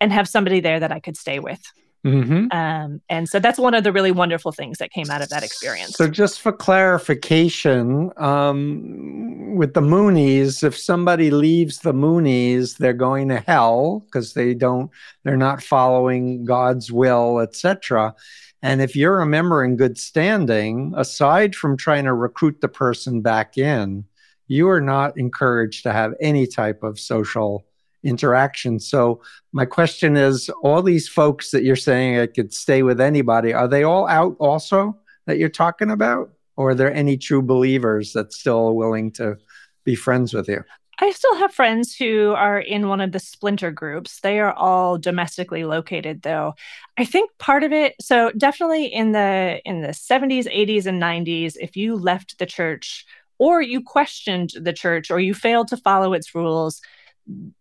and have somebody there that I could stay with. Mm-hmm. Um, and so that's one of the really wonderful things that came out of that experience. So, just for clarification, um, with the Moonies, if somebody leaves the Moonies, they're going to hell because they don't, they're not following God's will, etc. And if you're a member in good standing, aside from trying to recruit the person back in, you are not encouraged to have any type of social interaction. So my question is all these folks that you're saying I could stay with anybody, are they all out also that you're talking about? Or are there any true believers that still willing to be friends with you? I still have friends who are in one of the splinter groups. They are all domestically located though. I think part of it so definitely in the in the 70s, 80s and 90s if you left the church or you questioned the church or you failed to follow its rules,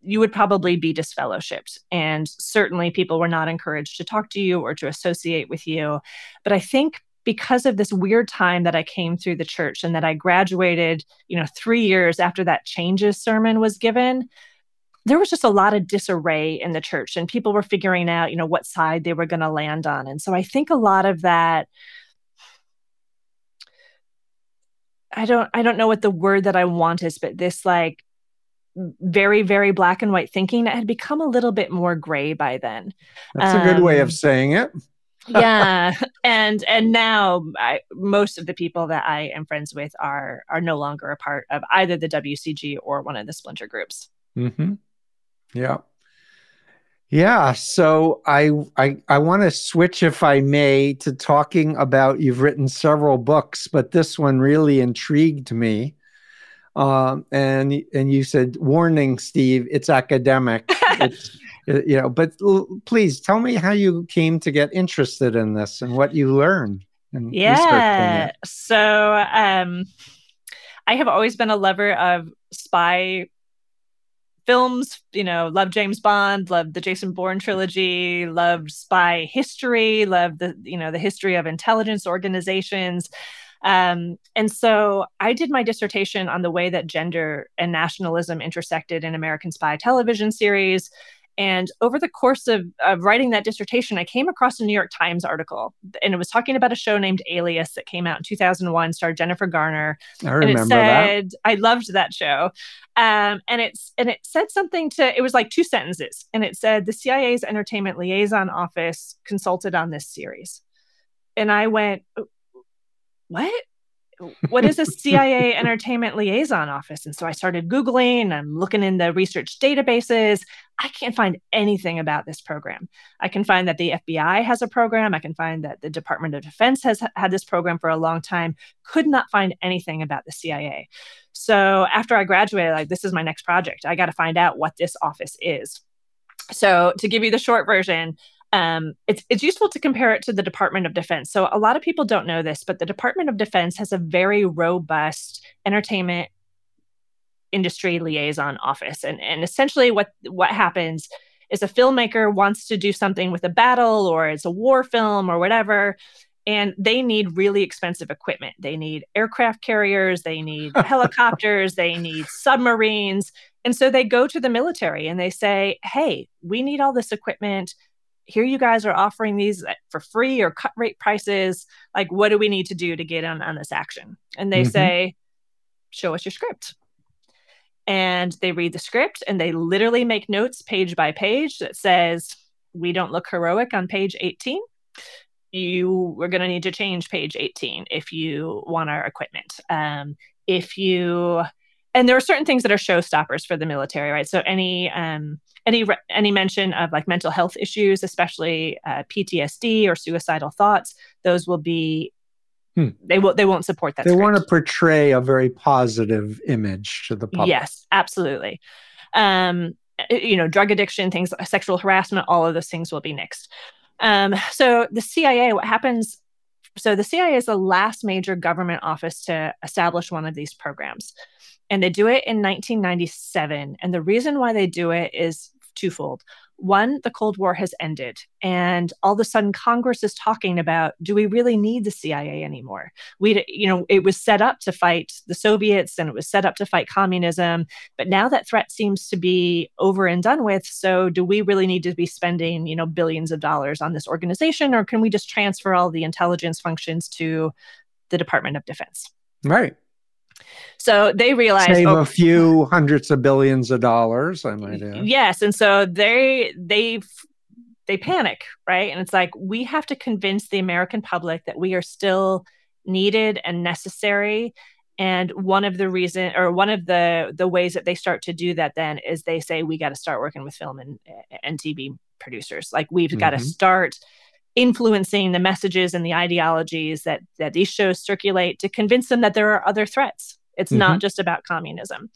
you would probably be disfellowshipped. And certainly people were not encouraged to talk to you or to associate with you. But I think because of this weird time that I came through the church and that I graduated, you know, three years after that changes sermon was given, there was just a lot of disarray in the church and people were figuring out, you know, what side they were going to land on. And so I think a lot of that I don't I don't know what the word that I want is, but this like very very black and white thinking that had become a little bit more gray by then. That's um, a good way of um, saying it. yeah, and and now I, most of the people that I am friends with are are no longer a part of either the WCG or one of the splinter groups. Mm-hmm. Yeah. Yeah, so I I I want to switch, if I may, to talking about you've written several books, but this one really intrigued me. Um, and and you said, "Warning, Steve, it's academic." it's, you know, but l- please tell me how you came to get interested in this and what you learned. yeah, so um, I have always been a lover of spy films, you know, loved James Bond, loved the Jason Bourne trilogy, loved spy history, loved the, you know, the history of intelligence organizations. Um, and so I did my dissertation on the way that gender and nationalism intersected in American spy television series. And over the course of, of, writing that dissertation, I came across a New York Times article, and it was talking about a show named Alias that came out in 2001, starred Jennifer Garner. I remember and it said, that. I loved that show, um, and it's and it said something to. It was like two sentences, and it said the CIA's Entertainment Liaison Office consulted on this series. and I went, what? What is a CIA entertainment liaison office? And so I started Googling, I'm looking in the research databases. I can't find anything about this program. I can find that the FBI has a program. I can find that the Department of Defense has had this program for a long time. Could not find anything about the CIA. So after I graduated, like, this is my next project. I got to find out what this office is. So, to give you the short version, um, it's it's useful to compare it to the Department of Defense. So a lot of people don't know this, but the Department of Defense has a very robust entertainment industry liaison office, and and essentially what what happens is a filmmaker wants to do something with a battle or it's a war film or whatever. And they need really expensive equipment. They need aircraft carriers, they need helicopters, they need submarines. And so they go to the military and they say, hey, we need all this equipment here you guys are offering these uh, for free or cut rate prices. Like, what do we need to do to get on, on this action? And they mm-hmm. say, show us your script. And they read the script and they literally make notes page by page that says, we don't look heroic on page 18. You are going to need to change page 18 if you want our equipment. Um, if you, and there are certain things that are showstoppers for the military, right? So any, um, any any mention of like mental health issues, especially uh, PTSD or suicidal thoughts, those will be hmm. they will they won't support that. They want to portray a very positive image to the public. Yes, absolutely. Um, you know, drug addiction, things, sexual harassment, all of those things will be nixed. Um, so the CIA, what happens? So the CIA is the last major government office to establish one of these programs and they do it in 1997. And the reason why they do it is twofold. One, the Cold War has ended, and all of a sudden Congress is talking about do we really need the CIA anymore? We, you know, it was set up to fight the Soviets and it was set up to fight communism, but now that threat seems to be over and done with. So, do we really need to be spending, you know, billions of dollars on this organization, or can we just transfer all the intelligence functions to the Department of Defense? Right. So they realize save oh, a few hundreds of billions of dollars. I might add. Yes, and so they they they panic, right? And it's like we have to convince the American public that we are still needed and necessary. And one of the reason or one of the the ways that they start to do that then is they say we got to start working with film and and TV producers. Like we've mm-hmm. got to start influencing the messages and the ideologies that that these shows circulate to convince them that there are other threats. It's mm-hmm. not just about communism.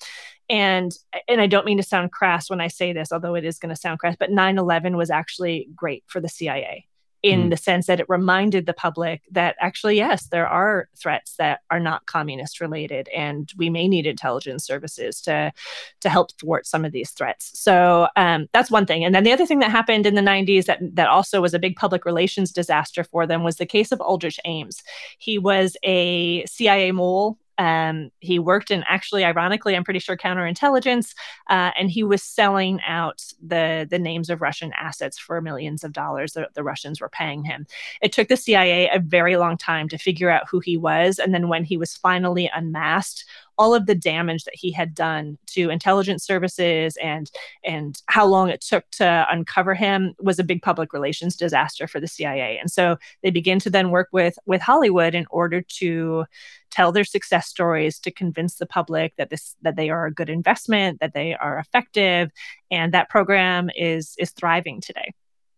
And and i don't mean to sound crass when i say this although it is going to sound crass but 9-11 was actually great for the cia in mm. the sense that it reminded the public that actually, yes, there are threats that are not communist related, and we may need intelligence services to to help thwart some of these threats. So um, that's one thing. And then the other thing that happened in the 90s that that also was a big public relations disaster for them was the case of Aldrich Ames. He was a CIA mole um, he worked in actually, ironically, I'm pretty sure counterintelligence, uh, and he was selling out the the names of Russian assets for millions of dollars that the Russians were paying him. It took the CIA a very long time to figure out who he was, and then when he was finally unmasked, all of the damage that he had done to intelligence services and and how long it took to uncover him was a big public relations disaster for the CIA. And so they begin to then work with with Hollywood in order to tell their success stories to convince the public that this that they are a good investment, that they are effective, and that program is is thriving today.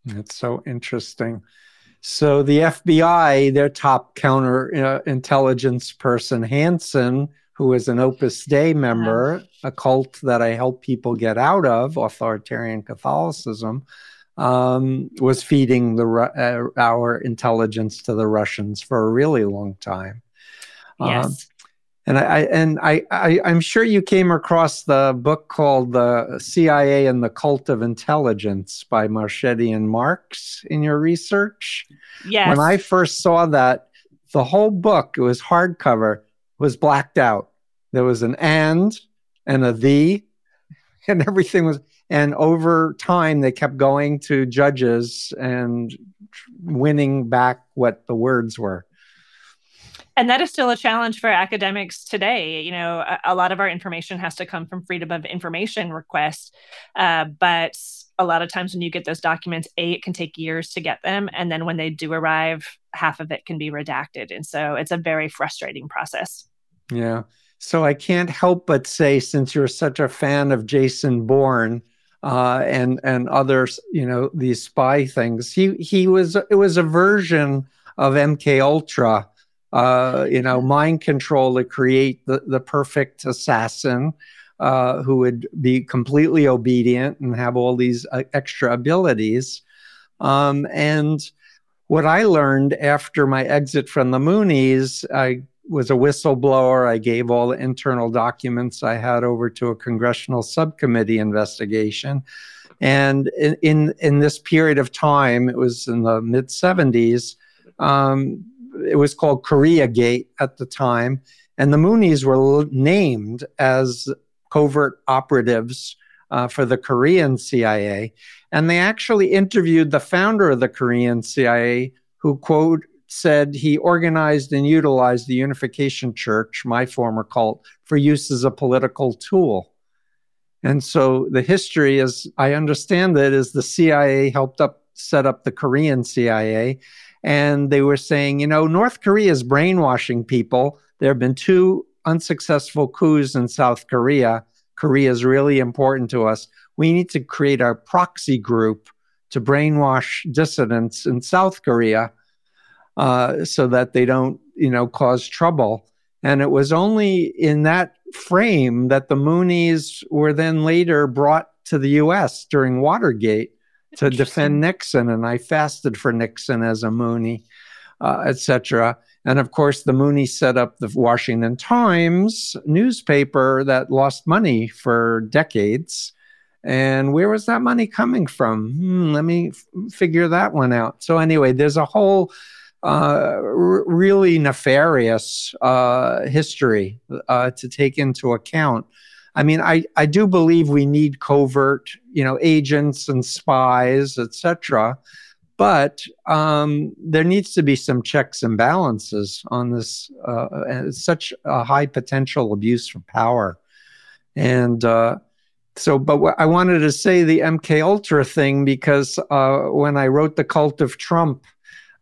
That's so interesting. So the FBI, their top counter uh, person, Hanssen, who is an Opus Dei member, a cult that I help people get out of, authoritarian Catholicism, um, was feeding the uh, our intelligence to the Russians for a really long time. Yes. Um, and I, I and I, I am sure you came across the book called the CIA and the Cult of Intelligence by Marchetti and Marks in your research. Yes. When I first saw that, the whole book, it was hardcover, was blacked out there was an and and a the, and everything was. And over time, they kept going to judges and winning back what the words were. and that is still a challenge for academics today. You know, a, a lot of our information has to come from freedom of information requests, uh, but a lot of times when you get those documents, a it can take years to get them, and then when they do arrive, half of it can be redacted, and so it's a very frustrating process. Yeah. So I can't help but say, since you're such a fan of Jason Bourne, uh, and and others, you know, these spy things. He he was it was a version of MK Ultra, uh, you know, mind control to create the the perfect assassin. Uh, who would be completely obedient and have all these uh, extra abilities. Um, and what I learned after my exit from the Moonies, I was a whistleblower. I gave all the internal documents I had over to a congressional subcommittee investigation. And in, in, in this period of time, it was in the mid 70s, um, it was called Korea Gate at the time. And the Moonies were named as covert operatives uh, for the Korean CIA. And they actually interviewed the founder of the Korean CIA, who, quote, said he organized and utilized the Unification Church, my former cult, for use as a political tool. And so the history, as I understand it, is the CIA helped up set up the Korean CIA. And they were saying, you know, North Korea is brainwashing people. There have been two unsuccessful coups in South Korea. Korea is really important to us. We need to create our proxy group to brainwash dissidents in South Korea uh, so that they don't, you know, cause trouble. And it was only in that frame that the Moonies were then later brought to the U.S. during Watergate to defend Nixon, and I fasted for Nixon as a Moonie, uh, etc. And of course, the Moonies set up the Washington Times newspaper that lost money for decades. And where was that money coming from? Hmm, let me f- figure that one out. So, anyway, there's a whole uh, r- really nefarious uh, history uh, to take into account. I mean, I, I do believe we need covert, you know, agents and spies, etc. But um, there needs to be some checks and balances on this. Uh, such a high potential abuse for power, and uh, so. But I wanted to say the MK Ultra thing because uh, when I wrote the Cult of Trump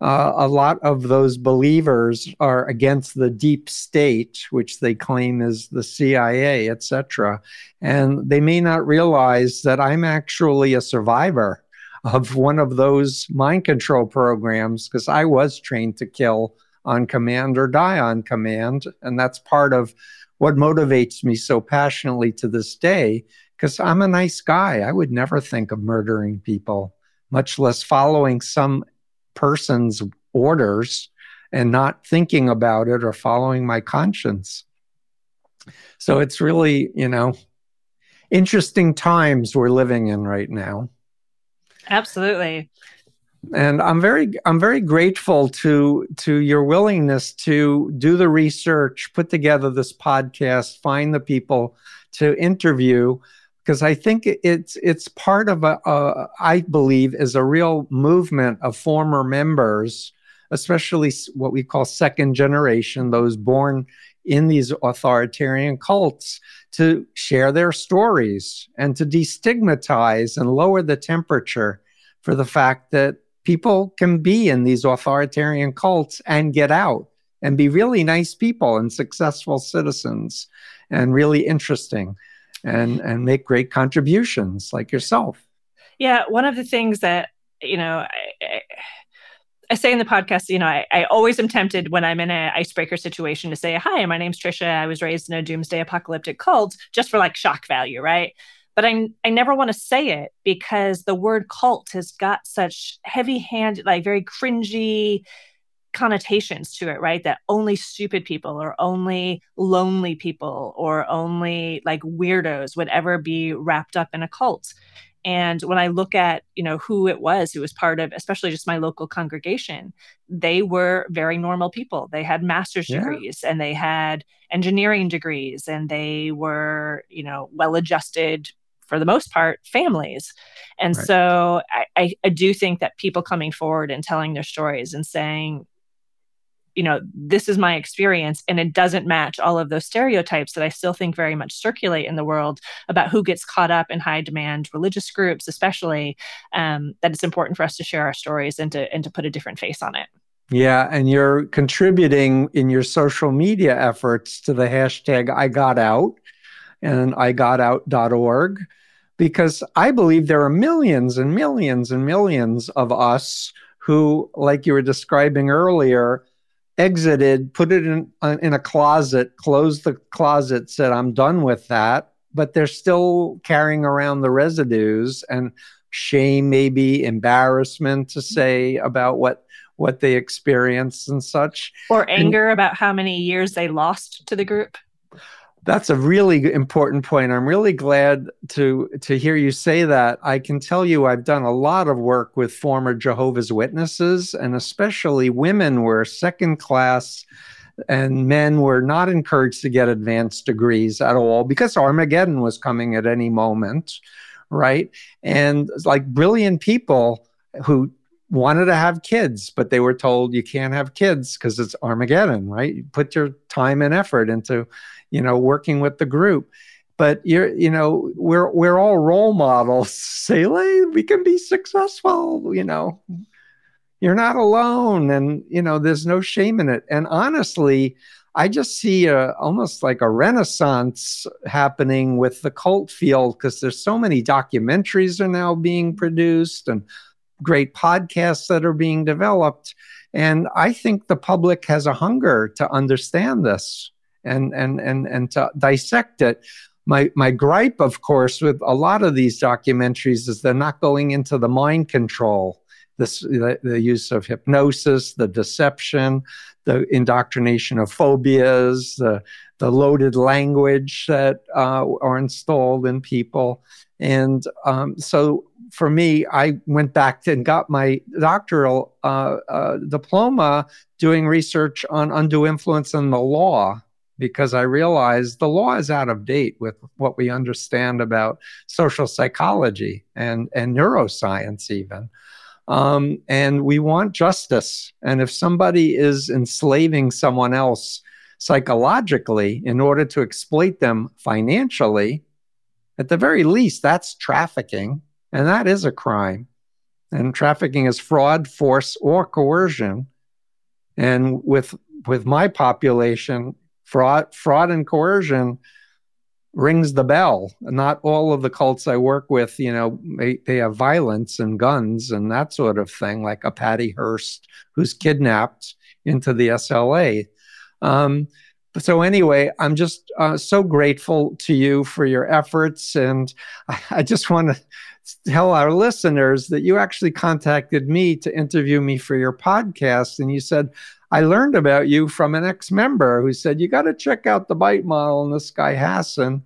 uh, a lot of those believers are against the deep state, which they claim is the CIA, etc. And they may not realize that I'm actually a survivor of one of those mind control programs because I was trained to kill on command or die on command. And that's part of what motivates me so passionately to this day because I'm a nice guy. I would never think of murdering people, much less following some person's orders and not thinking about it or following my conscience. So it's really, you know, interesting times we're living in right now. Absolutely. And I'm very I'm very grateful to to your willingness to do the research, put together this podcast, find the people to interview because I think it's it's part of a, a I believe is a real movement of former members, especially what we call second generation, those born in these authoritarian cults, to share their stories and to destigmatize and lower the temperature for the fact that people can be in these authoritarian cults and get out and be really nice people and successful citizens and really interesting and and make great contributions like yourself yeah one of the things that you know I, I, I say in the podcast, you know, I, I, always am tempted when I'm in an icebreaker situation to say, Hi, my name's Tricia. I was raised in a doomsday apocalyptic cult, just for like shock value, right? But I, I never want to say it because the word cult has got such heavy hand, like very cringy, connotations to it, right? That only stupid people or only lonely people or only like weirdos would ever be wrapped up in a cult. And when I look at, you know, who it was who was part of, especially just my local congregation, they were very normal people. They had master's yeah. degrees and they had engineering degrees and they were, you know, well adjusted for the most part, families. And right. so I, I, I do think that people coming forward and telling their stories and saying, you know, this is my experience and it doesn't match all of those stereotypes that I still think very much circulate in the world about who gets caught up in high demand religious groups, especially, um, that it's important for us to share our stories and to and to put a different face on it. Yeah, and you're contributing in your social media efforts to the hashtag I got out and igotout.org because I believe there are millions and millions and millions of us who, like you were describing earlier, exited, put it in, uh, in a closet, closed the closet, said, I'm done with that. But they're still carrying around the residues and shame, maybe embarrassment to say about what what they experienced and such. Or anger and, about how many years they lost to the group. That's a really important point. I'm really glad to to hear you say that. I can tell you I've done a lot of work with former Jehovah's Witnesses and especially women were second class and men were not encouraged to get advanced degrees at all because Armageddon was coming at any moment, right? And like brilliant people who wanted to have kids, but they were told you can't have kids because it's Armageddon, right? You put your time and effort into you know, working with the group. But you're, you know, we're we're all role models. Say, hey, we can be successful. You know, you're not alone, and you know, there's no shame in it. And honestly, I just see a, almost like a renaissance happening with the cult field because there's so many documentaries are now being produced and great podcasts that are being developed. And I think the public has a hunger to understand this and and and and to dissect it. My my gripe, of course, with a lot of these documentaries is they're not going into the mind control, this the, the use of hypnosis, the deception, the indoctrination of phobias, the the loaded language that uh, are installed in people. And um, so for me, I went back and got my doctoral uh, uh, diploma doing research on undue influence in the law because I realized the law is out of date with what we understand about social psychology and, and neuroscience, even. Um, and we want justice. And if somebody is enslaving someone else psychologically in order to exploit them financially, at the very least, that's trafficking. And that is a crime. And trafficking is fraud, force, or coercion. And with with my population, fraud, fraud and coercion rings the bell. Not all of the cults I work with, you know, they, they have violence and guns and that sort of thing, like a Patty Hearst who's kidnapped into the SLA. Um, so anyway, I'm just uh, so grateful to you for your efforts, and I, I just want to tell our listeners that you actually contacted me to interview me for your podcast, and you said I learned about you from an ex member who said, You got to check out the BITE model and this guy Hassan.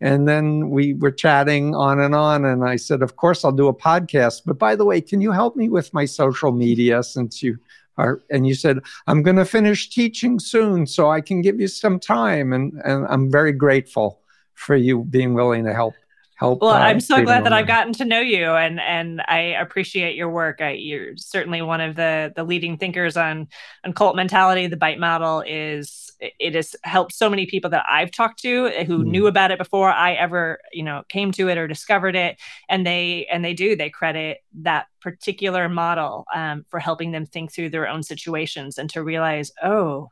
And then we were chatting on and on. And I said, Of course, I'll do a podcast. But by the way, can you help me with my social media since you are? And you said, I'm going to finish teaching soon, so I can give you some time. And, and I'm very grateful for you being willing to help help. Well, uh, I'm so glad that I've gotten to know you, and and I appreciate your work. I, you're certainly one of the the leading thinkers on on cult mentality. The BITE model is it has helped so many people that I've talked to who mm. knew about it before I ever you know came to it or discovered it, and they and they do they credit that particular model um, for helping them think through their own situations and to realize, oh,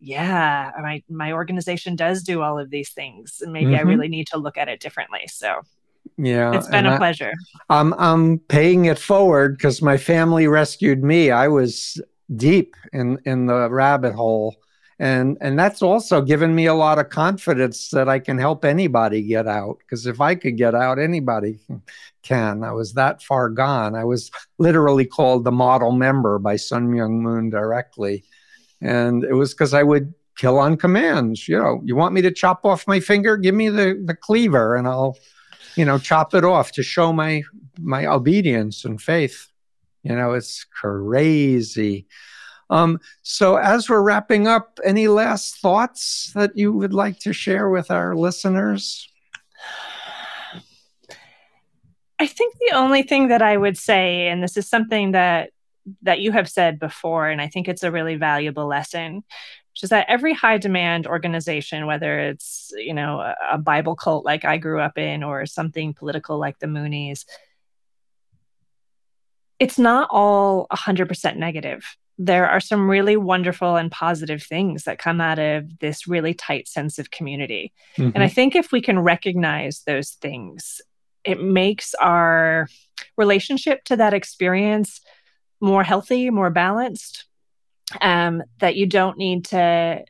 yeah, my my organization does do all of these things, and maybe mm-hmm. I really need to look at it differently. So. Yeah, it's been a I, pleasure. I'm I'm paying it forward because my family rescued me. I was deep in in the rabbit hole and and that's also given me a lot of confidence that I can help anybody get out because if I could get out anybody can. I was that far gone. I was literally called the model member by Sun Myung Moon directly. And it was because I would kill on commands. You know you want me to chop off my finger? Give me the the cleaver and I'll you know chop it off to show my my obedience and faith. You know it's crazy um, so, as we're wrapping up, any last thoughts that you would like to share with our listeners? I think the only thing that I would say, and this is something that that you have said before, and I think it's a really valuable lesson, which is that every high demand organization, whether it's you know a, Bible cult like I grew up in or something political like the Moonies, it's not all 100% negative. There are some really wonderful and positive things that come out of this really tight sense of community. Mm-hmm. And I think if we can recognize those things, it makes our relationship to that experience more healthy, more balanced. Um, that you don't need to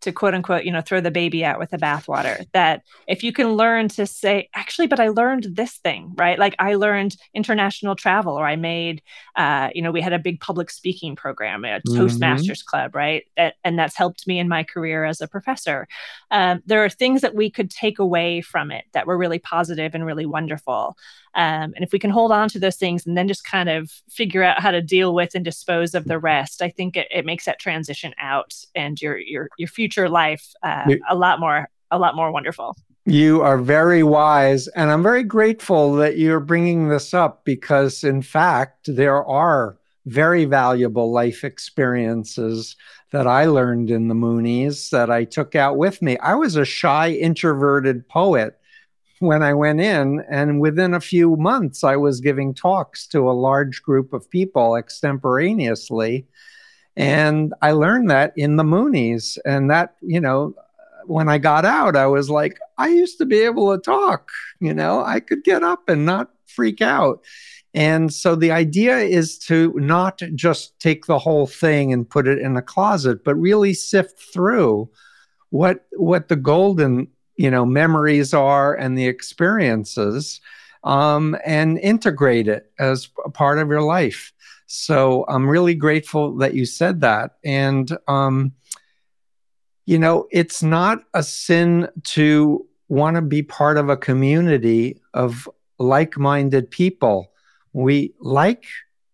to quote unquote, you know, throw the baby out with the bathwater. That if you can learn to say, actually, but I learned this thing, right? Like I learned international travel, or I made, uh, you know, we had a big public speaking program, a mm-hmm. Toastmasters club, right? That, and that's helped me in my career as a professor. Um, there are things that we could take away from it that were really positive and really wonderful. Um, and if we can hold on to those things and then just kind of figure out how to deal with and dispose of the rest, I think it, it makes that transition out and your your your future life uh, a lot more a lot more wonderful. You are very wise, and I'm very grateful that you're bringing this up because, in fact, there are very valuable life experiences that I learned in the Moonies that I took out with me. I was a shy, introverted poet when I went in, and within a few months, I was giving talks to a large group of people extemporaneously. And I learned that in the Moonies. And that, you know, when I got out, I was like, I used to be able to talk, you know, I could get up and not freak out. And so the idea is to not just take the whole thing and put it in a closet, but really sift through what what the golden you know memories are and the experiences um, and integrate it as a part of your life so i'm really grateful that you said that. And um, you know it's not a sin to want to be part of a community of like-minded people. We like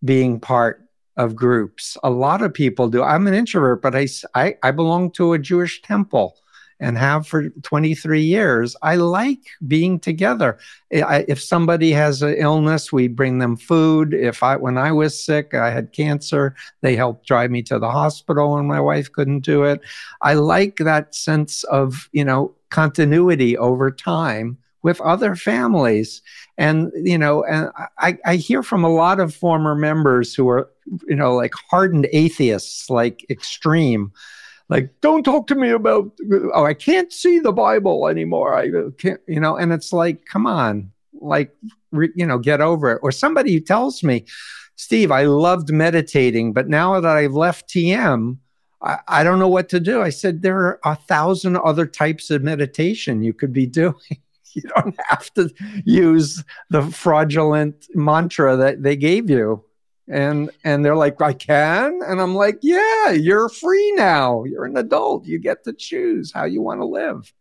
being part of groups. A lot of people do. I'm an introvert but i i, I belong to a jewish temple and have for 23 years. I like being together. I, if somebody has an illness, we bring them food. If I, when I was sick, I had cancer, they helped drive me to the hospital when my wife couldn't do it. I like that sense of, you know, continuity over time with other families. And, you know, and I, I hear from a lot of former members who are, you know, like hardened atheists, like extreme like don't talk to me about oh i can't see the bible anymore. I can't you know and it's like come on like re, you know get over it. Or somebody tells me steve i loved meditating but now that i've left tm I, I don't know what to do. I said there are a thousand other types of meditation you could be doing. You don't have to use the fraudulent mantra that they gave you and and they're like i can? And i'm like yeah you're free now. You're an adult. You get to choose how you want to live.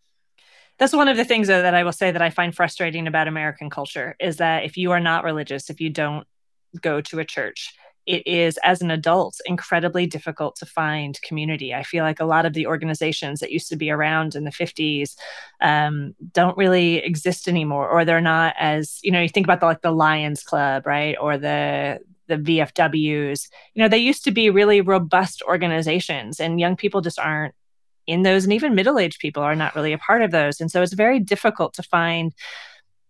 That's one of the things that i will say that i find frustrating about american culture is that if you are not religious if you don't go to a church it is as an adult incredibly difficult to find community i feel like a lot of the organizations that used to be around in the 50s um, don't really exist anymore or they're not as you know you think about the like the lions club right or the the VFWs, you know, they used to be really robust organizations, and young people just aren't in those, and even middle aged people are not really a part of those. And so it's very difficult to find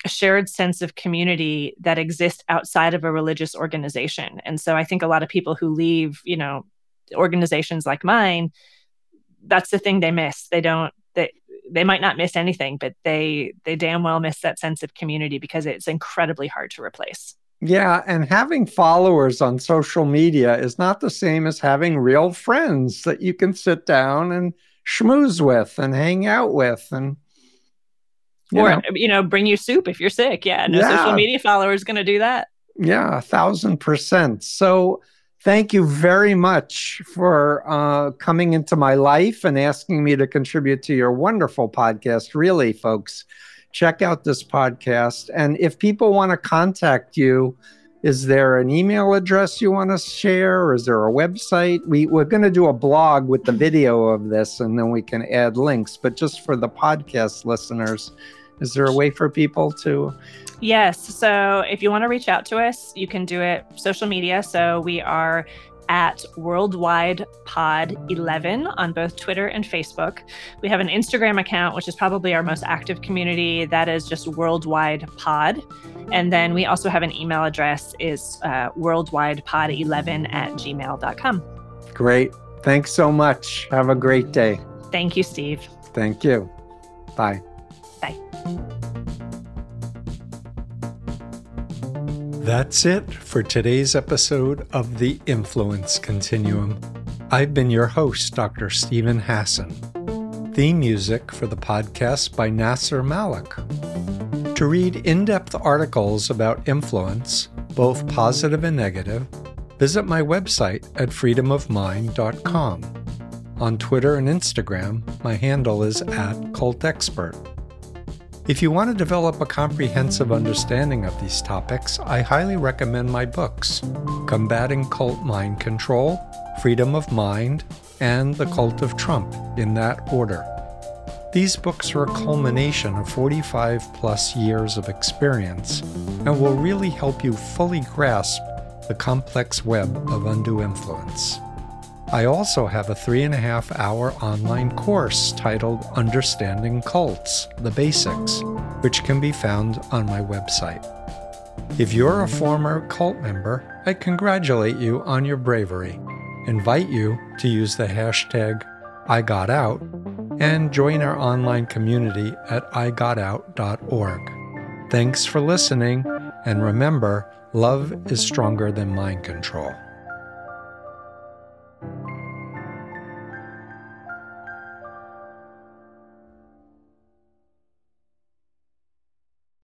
a shared sense of community that exists outside of a religious organization. And so I think a lot of people who leave, you know, organizations like mine, that's the thing they miss. They don't, they, they might not miss anything, but they they damn well miss that sense of community because it's incredibly hard to replace. Yeah, and having followers on social media is not the same as having real friends that you can sit down and schmooze with and hang out with and you or know. you know bring you soup if you're sick yeah no yeah. social media follower is going to do that yeah a thousand percent so thank you very much for uh, coming into my life and asking me to contribute to your wonderful podcast really folks check out this podcast. And if people want to contact you, is there an email address you want to share or is there a website we, we're going to do a blog with the video of this and then we can add links but just for the podcast listeners Is there a way for people to? Yes. So if you want to reach out to us, you can do it social media. So we are at Worldwide Pod 11 on both Twitter and Facebook. We have an Instagram account, which is probably our most active community. That is just Worldwide Pod. And then we also have an email address is uh, worldwidepod11 at gmail.com. Great. Thanks so much. Have a great day. Thank you, Steve. Thank you. Bye. Bye. That's it for today's episode of The Influence Continuum. I've been your host, Dr. Steven Hassan. Theme music for the podcast by Nasser Malik. To read in depth articles about influence, both positive and negative, visit my website at freedomofmind.com. On Twitter and Instagram, my handle is at cultexpert. If you want to develop a comprehensive understanding of these topics, I highly recommend my books Combating Cult Mind Control, Freedom of Mind, and The Cult of Trump, in that order. These books are a culmination of 45 plus years of experience and will really help you fully grasp the complex web of undue influence. I also have a three and a half hour online course titled Understanding Cults The Basics, which can be found on my website. If you're a former cult member, I congratulate you on your bravery, invite you to use the hashtag IGotOut, and join our online community at igotout.org. Thanks for listening, and remember, love is stronger than mind control.